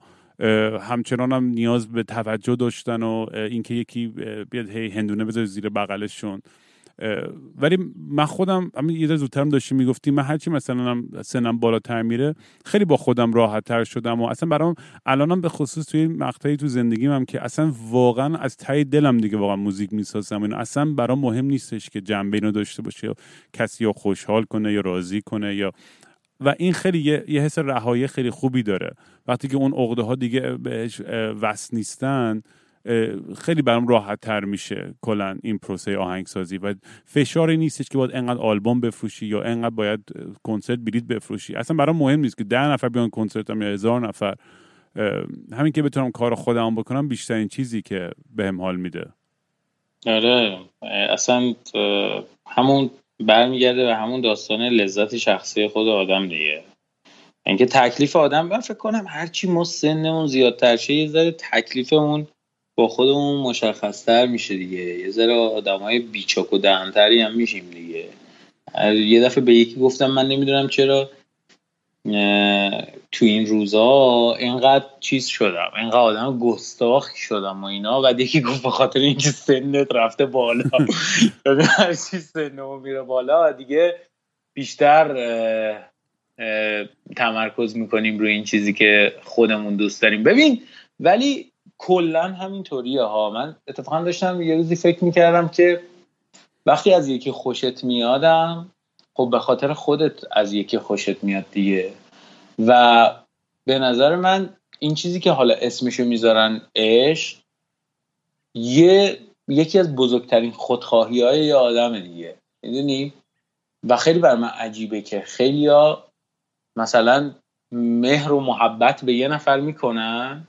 همچنان هم نیاز به توجه داشتن و اینکه یکی بیاد هی هندونه بذاره زیر بغلشون. ولی من خودم همین یه زودترم داشتی می‌گفتی من هرچی مثلا سنم بالاتر میره خیلی با خودم راحت تر شدم و اصلا برام الانم به خصوص توی مقطعی تو زندگیم هم که اصلا واقعا از تای دلم دیگه واقعا موزیک می‌سازم. اینو اصلا برام مهم نیستش که جنبه اینو داشته باشه یا کسی یا خوشحال کنه یا راضی کنه یا و این خیلی یه, حس رهایی خیلی خوبی داره. وقتی که اون عقده ها دیگه بهش وصل نیستن خیلی برام راحت تر میشه کلا این پروسه آهنگسازی و فشاری نیستش که باید انقدر آلبوم بفروشی یا انقدر باید کنسرت بلیت بفروشی. اصلا برام مهم نیست که ده نفر بیان کنسرت هم یا هزار نفر. همین که بتونم کار خودم بکنم بیشترین چیزی که بهم حال میده. آره اصلا همون برمیگرده به همون داستان لذت شخصی خود آدم دیگه. اینکه تکلیف آدم من فکر کنم هرچی ما سنمون زیادتر شه یه ذره تکلیفمون با خودمون مشخصتر میشه دیگه. یه ذره آدمای بیچاک و دهنتری هم میشیم دیگه. یه دفعه به یکی گفتم من نمی‌دونم چرا تو این روزا اینقدر چیز شدم. اینقدر آدم گستاخ شدم و اینا. و یکی گفت به خاطر اینکه سنت رفته بالا. *laughs* هر چیز سنمو میره بالا دیگه بیشتر تمرکز می‌کنیم روی این چیزی که خودمون دوست داریم. ببین ولی کلا همینطوریه ها. من اتفاقا داشتم یه روزی فکر می‌کردم که وقتی از یکی خوشت میادم خب به خاطر خودت از یکی خوشت میاد دیگه. و به نظر من این چیزی که حالا اسمشو می‌ذارن عشق یه یکی از بزرگترین خودخواهی های یه آدم دیگه. می‌دونی؟ و خیلی بر من عجیبه که خیلی مثلا مهر و محبت به یه نفر می‌کنن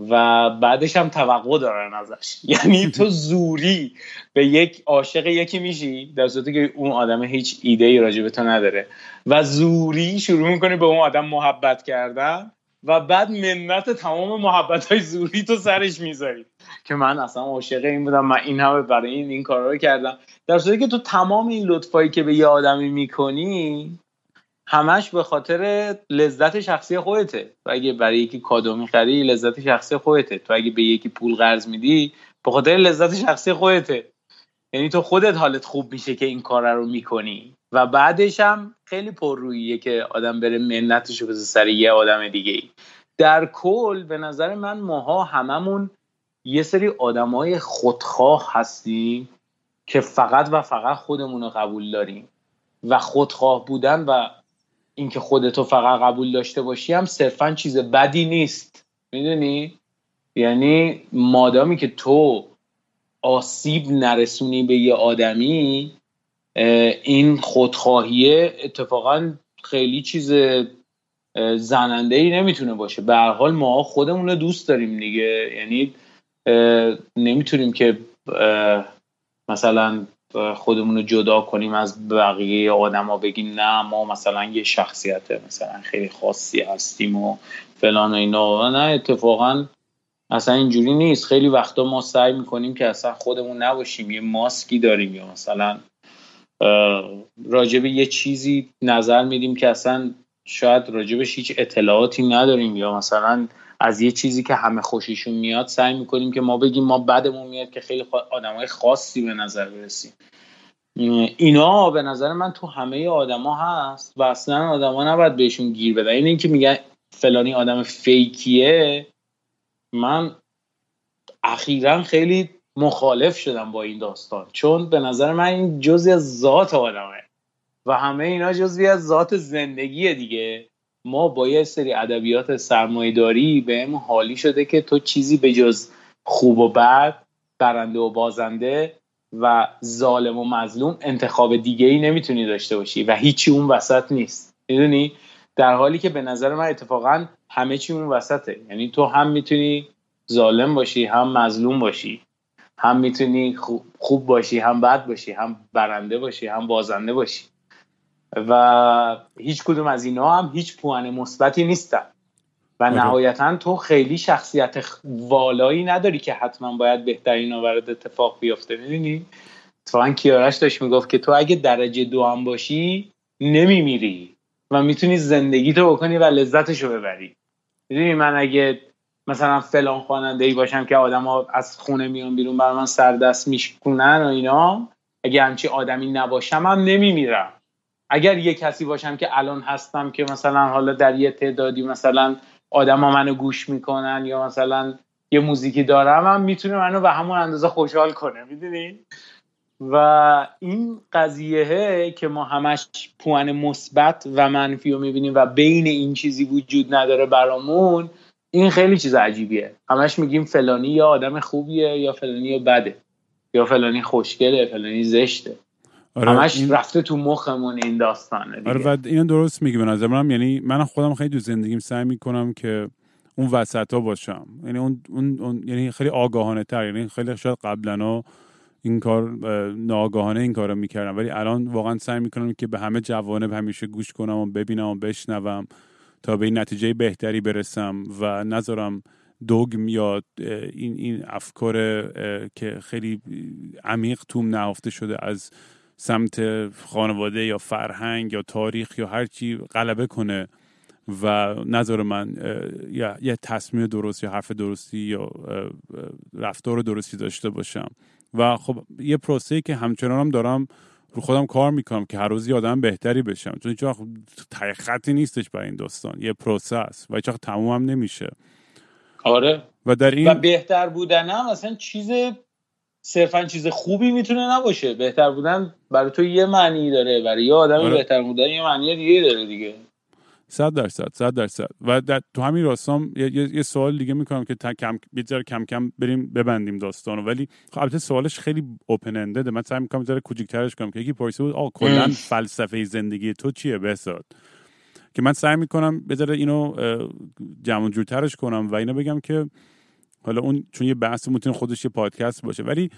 و بعدش هم توقع دارن ازش. *laughs* یعنی تو زوری به یک عاشق یکی میشی در صورتی که اون آدم هیچ ایده ای راجع به تو نداره. و زوری شروع می‌کنی به اون آدم محبت کردن و بعد منت تمام محبت های زوری تو سرش می‌ذاری. که من اصلا عاشق این بودم من این همه برای این این کارا رو کردم. در صورتی که تو تمام این لطفایی که به یه آدمی می‌کنی همش به خاطر لذت شخصی خودته. و اگه برای یکی کادو می‌خری لذت شخصی خودته. تو اگه به یکی پول قرض میدی به خاطر لذت شخصی خودته. یعنی تو خودت حالت خوب میشه که این کار رو می‌کنی. و بعدش هم خیلی پرروییه که آدم بره منتش رو سر یه آدم دیگه ای در کل به نظر من ماها هممون یه سری آدمای خودخواه هستیم که فقط و فقط خودمون رو قبول داریم. و خودخواه بودن و اینکه خودتو فقط قبول داشته باشی هم صرفا چیز بدی نیست. می‌دونی؟ یعنی مادامی که تو آسیب نرسونی به یه آدمی این خودخواهیه اتفاقا خیلی چیز زننده ای نمی‌تونه باشه. به هر حال ما خودمون رو دوست داریم دیگه. یعنی نمی‌تونیم که مثلا خودمون رو جدا کنیم از بقیه آدما بگیم نه ما مثلا یه شخصیت مثلا خیلی خاصی هستیم و فلان و اینا. نه اتفاقا اصلا اینجوری نیست. خیلی وقتا ما سعی می‌کنیم که اصلا خودمون نباشیم یه ماسکی داریم یا مثلا راجب یه چیزی نظر میدیم که اصلا شاید راجبش هیچ اطلاعاتی نداریم یا مثلا از یه چیزی که همه خوشیشون میاد سعی می‌کنیم که ما بگیم ما بدمون میاد که خیلی آدمای خاصی به نظر برسیم. اینا به نظر من تو همه آدما هست و اصلا آدما نباید بهشون گیر بدن. این اینکه میگن فلانی آدم فیکیه من اخیرا خیلی مخالف شدم با این داستان. چون به نظر من این جزی از ذات آدمه و همه اینا جزوی از ذات زندگیه دیگه. ما با یه سری ادبیات سرمایهداری بهم حالی شده که تو چیزی به جز خوب و بد برنده و بازنده و ظالم و مظلوم انتخاب دیگه ای نمی‌تونی داشته باشی و هیچی اون وسط نیست. می‌دونی؟ در حالی که به نظر من اتفاقا همه چی اون وسطه. یعنی تو هم می‌تونی ظالم باشی هم مظلوم باشی هم می‌تونی خوب باشی هم بد باشی هم برنده باشی هم بازنده باشی. و هیچ کدوم از اینا هم هیچ پوان مثبتی نیستن. و. نهایتا تو خیلی شخصیت والایی نداری که حتما باید بهترین برات اتفاق بیفته می‌دونی اتفاقا کیارش داشت می‌گفت که تو اگه درجه دو هم باشی نمیمیری و می‌تونی زندگی تو بکنی و لذتشو ببری. می‌دونی من اگه مثلا فلان خواننده ای باشم که آدما از خونه میان بیرون برای من سردست میشکنن و اینا اگه همچی آدمی نباشم هم نمیمیرم. اگر یه کسی باشم که الان هستم که مثلا حالا در یه تعدادی مثلا آدما منو گوش می‌کنن یا مثلا یه موزیکی دارم هم می‌تونه منو به همون اندازه خوشحال کنه می‌دونی؟ و این قضیه که ما همش پوان مثبت و منفی رو می‌بینیم و بین این چیزی وجود نداره برامون این خیلی چیز عجیبیه. همش میگیم فلانی یا آدم خوبیه یا فلانی یا بده یا فلانی خوشگله فلانی زشته. آره همش این... رفته تو مخمون این داستانه دیگه. آره و اینو درست میگی به نظر من یعنی من خودم خیلی تو زندگیم سعی می‌کنم که اون وسط ها باشم. یعنی اون, اون, یعنی خیلی آگاهانه تر یعنی خیلی شاید قبلا این کار ناگاهانه این کارو می‌کردم. ولی الان واقعا سعی می‌کنم که به همه جوانب همیشه گوش کنم و ببینم و بشنوم تا به این نتیجه بهتری برسم و نذارم دوگم یا این این افکار که خیلی عمیق توم نهفته شده از سمت خانواده یا فرهنگ یا تاریخ یا هر چی غلبه کنه و نظر من یا یه تصمیم درست یا حرف درستی یا رفتار درستی داشته باشم. و خب یه پروسه که همچنان هم دارم رو خودم کار می‌کنم که هر روز آدم بهتری بشم. چون هیچ خطی نیستش برای این داستان. یه پروسه است و هیچ تموم هم نمیشه. آره. و در این و بهتر بودن هم اصلا چیز صرفا چیز خوبی می‌تونه نباشه. بهتر بودن برای تو یه معنی داره برای یه آدم آره. بهتر بودن یه معنی دیگه داره دیگه. صد درصد صد درصد. و در تو همین راستام یه, یه،, سوال دیگه می‌کنم که کم یه کم کم بریم ببندیم داستانو. ولی خب البته سوالش خیلی اوپن اندده من سعی می‌کنم ذره کوچیک‌ترش کنم که یکی پرسید بود آ کلا فلسفه زندگی تو چیه؟ بساد که من سعی می‌کنم بذاره اینو جمع جورترش کنم و اینو بگم که حالا اون چون یه بحث می‌تونه خودش یه پادکست باشه ولی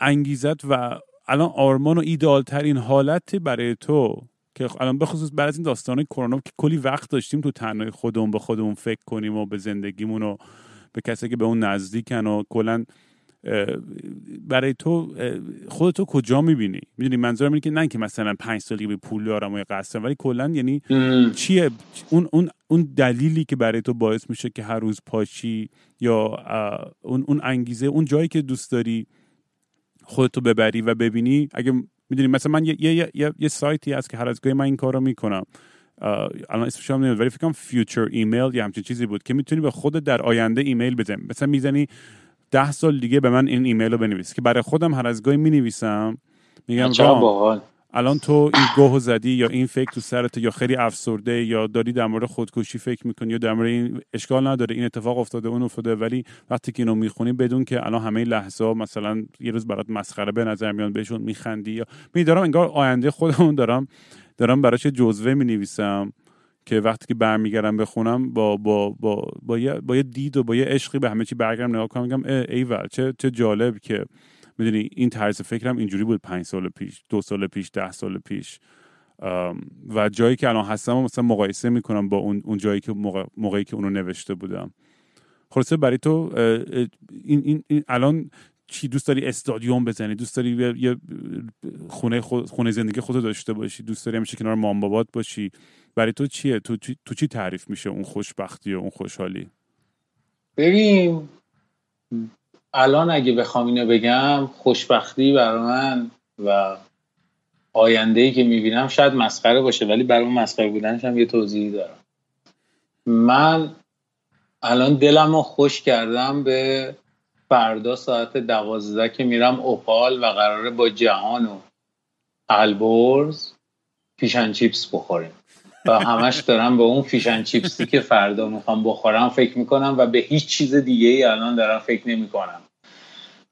انگیزت و الان آرمان و ایدال ترین حالت برای تو که الان بخصوص بعد از این داستان کرونا که کلی وقت داشتیم تو تنهای خودمون به خودمون فکر کنیم و به زندگیمون و به کسی که به اون نزدیکن و کلا برای تو خودتو کجا می‌بینی؟ می‌دونی منظورم اینه که نه که مثلا پنج سالی به پول دارم و قصدم ولی کلا یعنی چیه؟ اون اون اون دلیلی که برای تو باعث میشه که هر روز پاشی یا اون اون انگیزه اون جایی که دوست داری خودتو ببری و ببینی. اگه می‌دونی مثلا من یه, یه, یه, یه سایتی هست که هر از گاهی من این کار رو می‌کنم الان اسمش هم نمی‌دونم ولی فکر کنم future email یا همچین چیزی بود که می‌تونی به خود در آینده ایمیل بزنی. مثلا می‌زنی ده سال دیگه به من این ایمیل رو بنویس که برای خودم هر از گاهی می‌نویسم. میگم الان تو این گوه زدی یا این فکر تو سرت یا خیلی افسرده یا داری در مورد خودکشی فکر می‌کنی یا در مورد این اشکال نداره این اتفاق افتاده اون افتاده ولی وقتی که اینو می‌خونی بدون که الان همه لحظه ها مثلا یه روز برات مسخره به نظر میان بهشون میخندی یا میدارم انگار آینده خودمون دارم دارم براش جزوه می‌نویسم. که وقتی که برمیگردم بخونم با با با با یه, با یه دید و با یه عشقی به همه چی برگردم نگاه کنم میگم ای چه چه جالب که می‌دونی این طرز فکرم اینجوری بود پنج سال پیش دو سال پیش ده سال پیش. و جایی که الان هستم مثلا مقایسه می‌کنم با اون, اون جایی که موقعی که اونو نوشته بودم. خلاصه برای تو این, این, این الان چی دوست داری استادیوم بزنی؟ دوست داری یه خونه خونه زندگی خودت داشته باشی؟ دوست داری همیشه کنار مام بابات باشی؟ برای تو چیه؟ تو, تو چی تعریف میشه اون خوشبختی و اون خوشحالی؟ ببین الان اگه بخوام اینو بگم خوشبختی برای من و آینده ای که می‌بینم شاید مسخره باشه ولی برای اون مسخره بودنش هم یه توضیحی دارم. من الان دلم رو خوش کردم به فردا ساعت دوازده که میرم اوپال و قراره با جهان و البرز فیشن چیپس بخوریم. و همش دارم به اون فیشن چیپسی که فردا می‌خوام بخورم فکر می‌کنم و به هیچ چیز دیگه ای الان دارم فکر نمی‌کنم.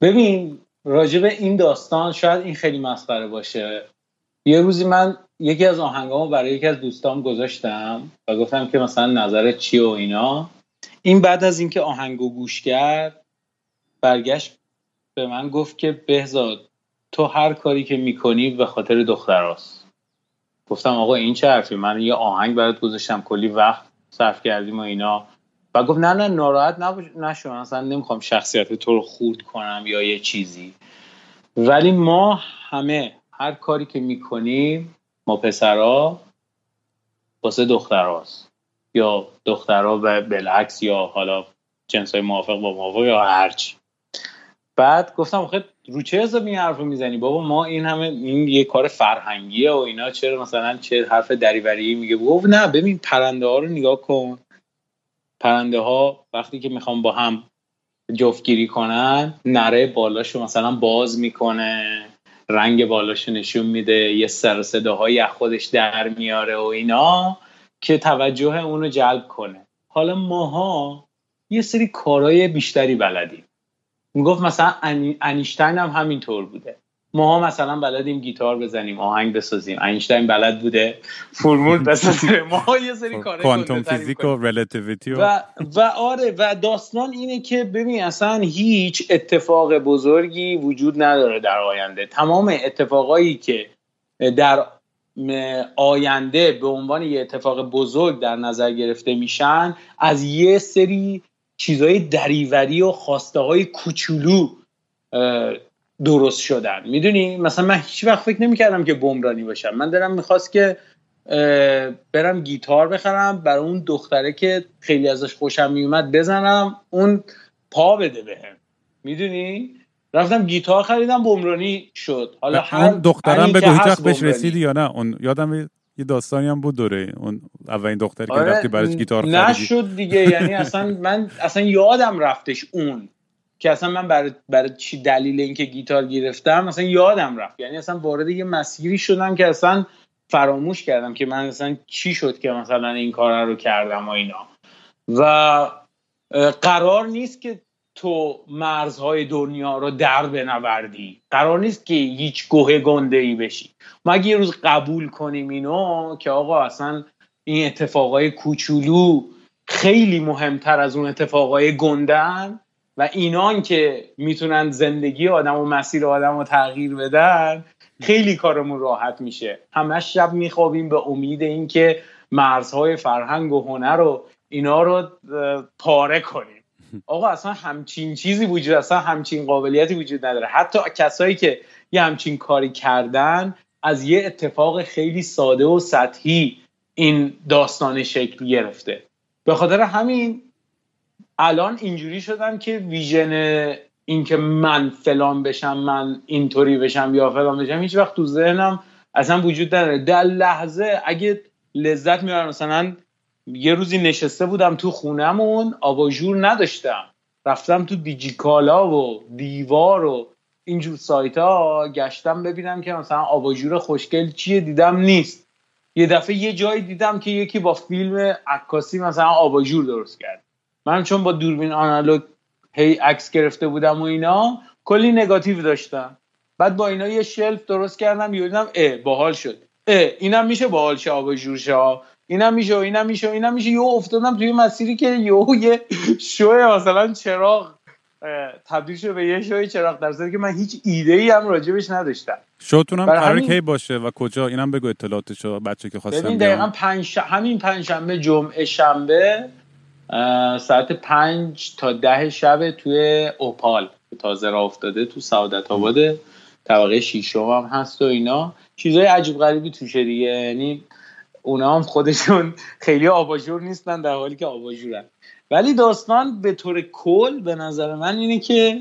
ببین راجب این داستان شاید این خیلی مسخره باشه. یه روزی من یکی از آهنگامو برای یکی از دوستام گذاشتم و گفتم که مثلا نظرت چیه و اینا. این بعد از اینکه آهنگو گوش کرد برگشت به من گفت که بهزاد تو هر کاری که می‌کنی به خاطر دختراست گفتم آقا این چه حرفی؟ من یه آهنگ برات گذاشتم کلی وقت صرف کردیم و اینا. و گفت نه نه ناراحت نشو اصلا نمی‌خوام شخصیت تو رو خورد کنم یا یه چیزی. ولی ما همه هر کاری که می‌کنیم ما پسرا واسه دختراست یا دخترها و بالعکس یا حالا جنس های موافق با موافق یا هرچی. بعد گفتم آخه رو چه حساب این حرف رو می‌زنی؟ بابا ما این همه این یه کار فرهنگیه و اینا. چرا مثلا چه حرف دریوری میگه؟ گفت نه ببین پرنده ها رو نگاه کن. پرنده ها وقتی که می‌خوام با هم جفتگیری کنن نره بالاشو مثلا باز می‌کنه رنگ بالاشو نشون میده یه سر صداهایی از خودش در میاره و اینا که توجه اونو جلب کنه. حالا ماها یه سری کارهای بیشتری بلدیم. می‌گفت مثلا انیشتین هم همینطور بوده. ما مثلا بلدیم گیتار بزنیم آهنگ بسازیم. اینشتین بلد بوده فرمول بسازه. *laughs* ما یه سری کار quantum physics و relativity و و آره و داستان اینه که ببین اصلا هیچ اتفاق بزرگی وجود نداره در آینده. تمام اتفاقایی که در آینده به عنوان یه اتفاق بزرگ در نظر گرفته میشن از یه سری چیزهای دریوری و خواسته های کوچولو درست شدن. می‌دونی؟ مثلا من هیچ وقت فکر نمی‌کردم که بمرانی باشم. من دارم می‌خواست که برم گیتار بخرم برای اون دختره که خیلی ازش خوشم میومد بزنم اون پا بده بهم. می‌دونی؟ رفتم گیتار خریدم بمرانی شد. حالا هر دخترم به هیچ بهش رسیدی یا نه؟ اون یادم یه داستانی هم بود دوره اون اولین دختری که آره رفتی برای گیتار خریدی. نشد دیگه یعنی اصلا من اصلا یادم رفتش اون که اصلا من برای, برای چی دلیل اینکه گیتار گرفتم اصلا یادم رفت. یعنی اصلا وارد یه مسیری شدم که اصلا فراموش کردم که من مثلا چی شد که مثلا این کار رو کردم و اینا. و قرار نیست که تو مرزهای دنیا رو در بنوردی. قرار نیست که هیچ گوه گنده ای بشی. ما اگه یه روز قبول کنیم اینو که آقا اصلا این اتفاقای کوچولو خیلی مهمتر از اون اتفاقای گندن و اینان که می‌تونن زندگی آدم و مسیر آدم رو تغییر بدن خیلی کارمون راحت میشه. همش شب میخوابیم به امید اینکه مرزهای فرهنگ و هنر رو اینا رو پاره کنیم. آقا اصلا همچین چیزی وجود اصلا همچین قابلیتی وجود نداره. حتی کسایی که یه همچین کاری کردن از یه اتفاق خیلی ساده و سطحی این داستان شکل گرفته. به خاطر همین الان اینجوری شدم که ویژن اینکه من فلان بشم من اینطوری بشم یا فلان بشم هیچ وقت تو ذهنم اصلا وجود نداره. در لحظه اگه لذت می‌برم مثلا یه روزی نشسته بودم تو خونمون آباژور نداشتم. رفتم تو دیجیکالا و دیوار و اینجور سایت ها گشتم ببینم که مثلا آباژور خوشگل چیه دیدم نیست. یه دفعه یه جایی دیدم که یکی با فیلم عکاسی مثلا آباژور درست کرد. من چون با دوربین آنالوگ هی عکس گرفته بودم و اینا کلی نگاتیو داشتم. بعد با اینا یه شلف درست کردم یه دیدم اه باحال شد. اه اینم میشه باحال شه آباژور شه. اینم میشه و اینم میشه و اینم میشه. یه افتادم توی مسیری که یه یه شو مثلا چراغ تبدیل شده به یه شوی چراغ در که من هیچ ایده ای هم راجبش نداشتم. شوتون هم همین... کی باشه و کجا؟ اینم بگو اطلاعاتشو بچه که خواستم ببین دقیقا پنج همین پنج شنبه جمعه شنبه ساعت پنج تا ده شب توی اوپال. تازه را افتاده تو سعادت آباد طبقه شیشم هم هست و اینا. چیزای عجیب غریبی توشه دیگه. یعنی اونا هم خودشون خیلی آباژور نیستن در حالی که آباژورن ولی داستان به طور کل به نظر من اینه که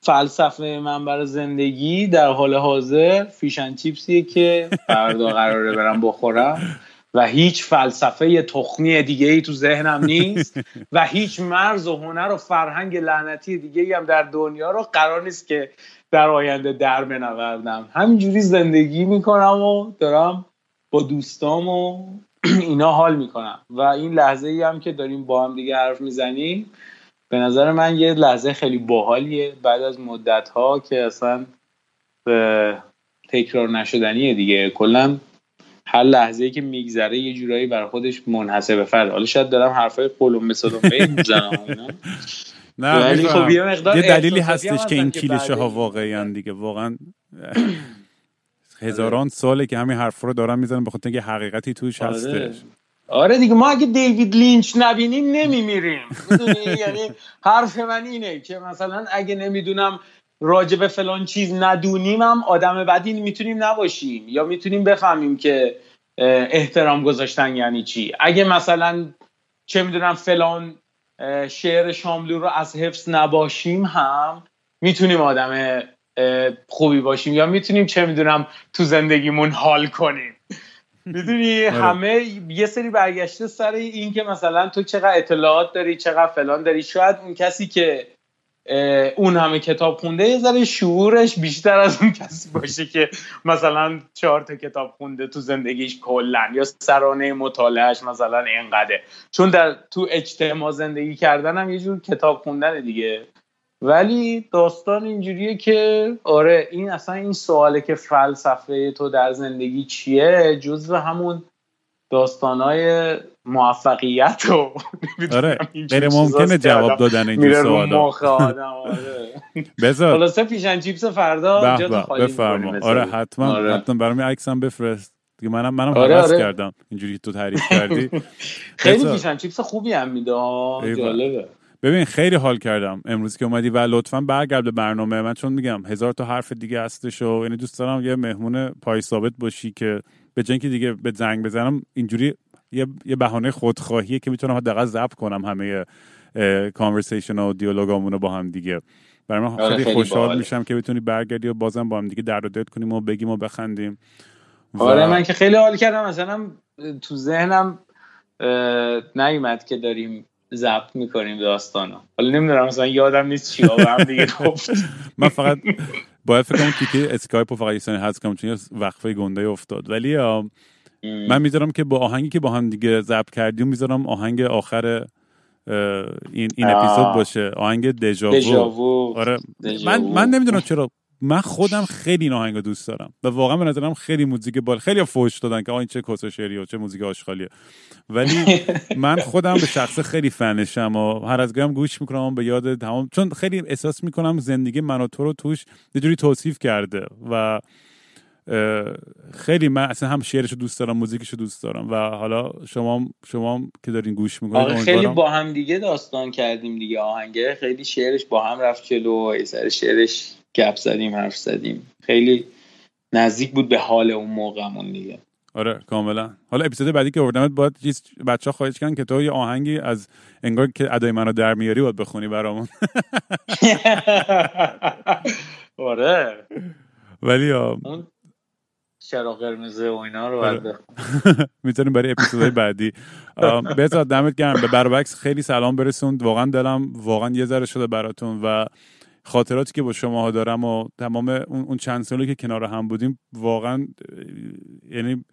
فلسفه من برای زندگی در حال حاضر فیشن چیپسیه که فردا قراره برم بخورم و هیچ فلسفه تخمی دیگه ای تو ذهنم نیست و هیچ مرز و هنر و فرهنگ لعنتی دیگه ای هم در دنیا رو قرار نیست که در آینده در بنوردم. همینجوری زندگی می‌کنم و دارم با دوستام و *clears throat* اینا حال می‌کنم. و این لحظه ای هم که داریم با هم دیگه حرف می‌زنیم به نظر من یه لحظه خیلی باحالیه. بعد از مدت ها که اصلا به تکرار نشدنیه دیگه. کلا هر لحظه ای که میگذره یه جورایی برای خودش منحصر به فرد. حالا شاید دارم حرفای قلم به می‌زنم نه خب یه, یه دلیلی هستش که این کلیشه ها واقعی دیگه. واقعا هزاران ساله که همین حرف رو دارم می‌زنم به خاطر اینکه حقیقتی توش آره. هستش. آره دیگه ما اگه دیوید لینچ نبینیم نمیمیریم. *laughs* یعنی حرف من اینه که مثلا اگه نمی‌دونم راجع به فلان چیز ندونیم هم آدم بدی می‌تونیم نباشیم یا می‌تونیم بفهمیم که احترام گذاشتن یعنی چی. اگه مثلا چه می‌دونم فلان شعر شاملو رو از حفظ نباشیم هم می‌تونیم آدم خوبی باشیم یا می‌تونیم چه می‌دونم تو زندگیمون حال کنیم. می‌دونی آره. همه یه سری برگشته سر این که مثلا تو چقدر اطلاعات داری چقدر فلان داری. شاید اون کسی که اون همه کتاب خونده یه ذره شعورش بیشتر از اون کسی باشه که مثلا چهار تا کتاب خونده تو زندگیش کلا یا سرانه مطالعهش مثلا اینقدر چون در تو اجتماع زندگی کردن هم یه جور کتاب خوندن دیگه. ولی داستان اینجوریه که آره این اصلا این سواله که فلسفه تو در زندگی چیه جزو همون داستانهای موفقیت و *laughs* آره غیر ممکنه جواب دادن این سوالا. آره. *laughs* بذار. خلاصه fish and chips فردا بفرما. آره حتما آره. حتما برام عکسم بفرست. دیگه منم منم آره آره. کردم اینجوری تو تعریف کردی. *laughs* خیلی fish and chips خوبی هم میده جالبه. ببین خیلی حال کردم امروز که اومدی و لطفا برگرد به برنامه. من چون میگم هزار تا حرف دیگه هستش و یعنی دوست دارم یه مهمون پای ثابت باشی که به جنگ دیگه به زنگ بزنم اینجوری یه یه بهانه خودخواهیه که می‌تونم حداقل ضبط کنم همه کانورسیشن و دیالوگامونو با هم دیگه. برای من آره، خیلی, خوشحال میشم که بتونی برگردی و بازم با هم دیگه در و کنیم و بگیم و بخندیم. آره من که خیلی حال کردم. مثلا تو ذهنم نیومد که داریم ضبط می‌کنیم داستانو حالا نمی‌دونم مثلا یادم نیست چی هم دیگه *laughs* گفت. من فقط باید فکر کنم کیکی اسکایپ و فقط یه هست کنم چون یه وقفه گنده افتاد. ولی من می‌ذارم که با آهنگی که با هم دیگه ضبط کردیم می‌ذارم آهنگ آخر این این اپیزود باشه. آهنگ دژاوو دژاوو آره. من من نمی‌دونم چرا من خودم خیلی این دوست دارم. و واقعا به نظرم خیلی موزیک باحال خیلی فوش دادن که این چه کس شعری و چه موزیک آشغالیه. ولی *laughs* من خودم به شخص خیلی فنشم و هر از گاهم گوش می‌کنم به یاد تمام چون خیلی احساس می‌کنم زندگی من و تو رو توش یه جوری توصیف کرده و خیلی من اصلا هم شعرش رو دوست دارم موزیکش رو دوست دارم و حالا شما شما که دارین گوش می‌کنید آره خیلی با هم دیگه داستان کردیم دیگه آهنگه. خیلی شعرش با هم رفت جلو سر شعرش گپ زدیم حرف زدیم. خیلی نزدیک بود به حال اون موقعمون دیگه. آره کاملا. حالا اپیزود بعدی که آوردمت باید چیز بچه ها خواهش کردن که تو یه آهنگی از انگار که ادای منو در میاری باید بخونی برامون. *laughs* آره. ولی اون چرا قرمز و اینا رو باید آره. *laughs* می‌تونیم برای اپیزودهای بعدی. بهتر دمت گرم. به برابکس خیلی سلام برسوند. واقعا دلم واقعا یه ذره شده براتون و خاطراتی که با شما دارم و تمام اون چند سالی که کنار هم بودیم واقعا یعنی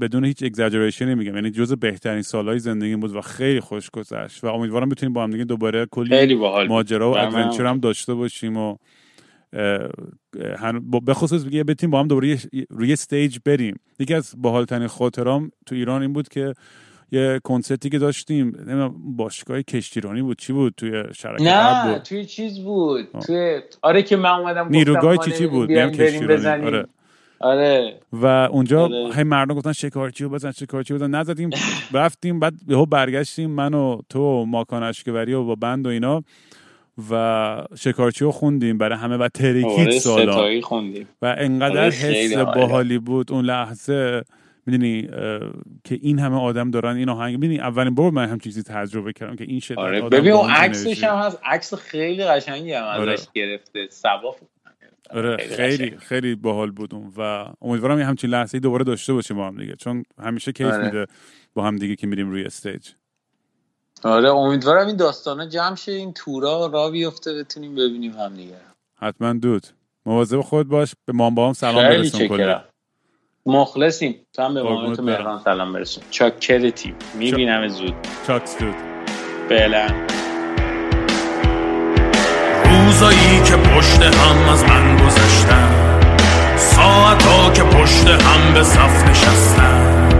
بدون هیچ اگزاجریشنی میگم یعنی جز بهترین سالهای زندگی بود و خیلی خوش گذشت و امیدوارم بتونیم با هم دیگه دوباره کلی ماجرا و adventure هم داشته باشیم و به خصوص دیگه بتونیم با هم دوباره روی stage بریم. یکی از باحالترین خاطرام تو ایران این بود که یه کنسرتی که داشتیم باشگاه کشتیرانی بود چی بود؟ توی شرکت نه بود. توی چیز بود توی آره که من اومدم نیروگاه چی چی بود؟ بیایم کشتیرانی آره. آره. و اونجا آره. هی مردم گفتن شکارچی بزن شکارچی بزن. نزدیم رفتیم بعد یهو برگشتیم من و تو ماکان اشکبری و با بند و اینا و شکارچی رو خوندیم برای همه و تریکیت آره، سالا. خوندیم. و انقدر آره، حس باحالی بود اون لحظه. می‌دونی که این همه آدم دارن این آهنگ می‌دونی اولین بار من هم چیزی تجربه کردم که این شده آره ببین اون عکسش هم هست. عکس خیلی قشنگی هم ازش آره. گرفته سبا آره خیلی خیلی باحال بود اون. و امیدوارم یه همچین لحظه دوباره داشته باشیم با هم دیگه چون همیشه کیف آره. میده با هم دیگه که میریم روی استیج. آره امیدوارم این داستانا جمع شه این تورا را بیفته بتونیم ببینیم هم دیگه. حتما دود. مواظب خود باش. به مام هم سلام برسون مخلصیم. تو هم به مامت مهران سلام برسون. چاکرتی می‌بینم زود. چاکس دود فعلا روزایی که پشت هم از من گذشتن ساعتا که پشت هم به صف نشستن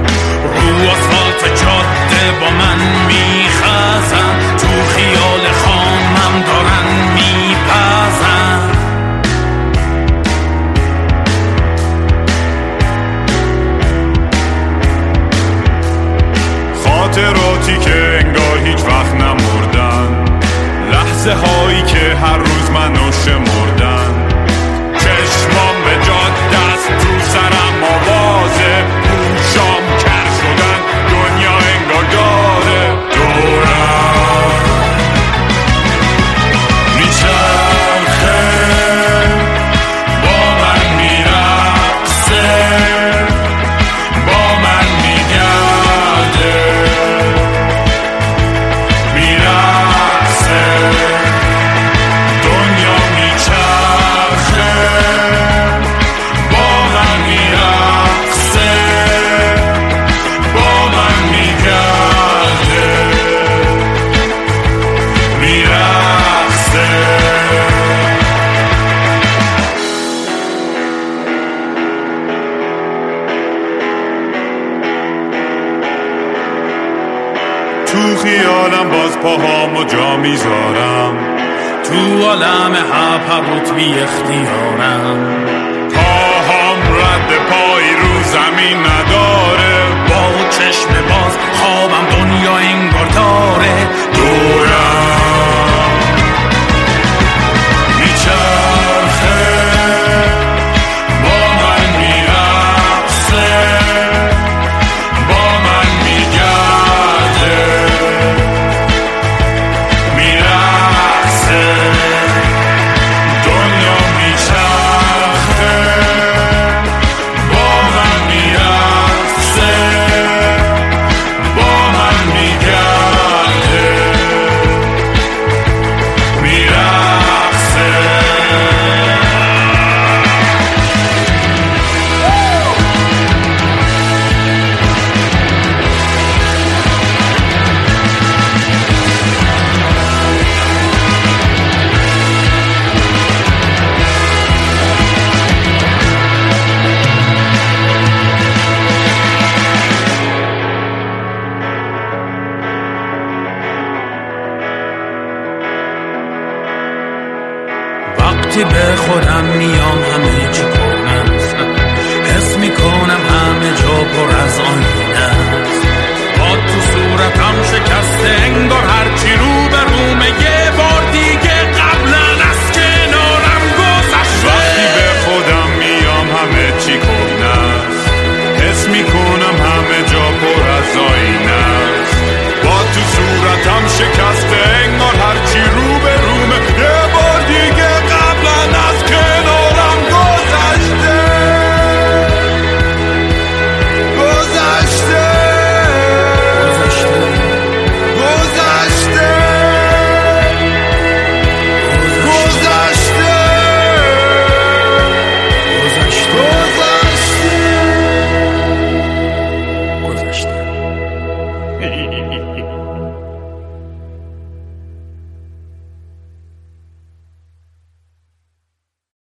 رو آسفالت جاده با من میخزن تو خیال خاطراتی که انگار هیچ وقت نمردن. لحظه هایی که هر روز منو شمردن. چشمام به جاده است تو سرم آوازه. جا می‌ذارم؟ تو عالم هپروت بی اختیارم. پاهام رد پای رو زمین نداره. با چشم باز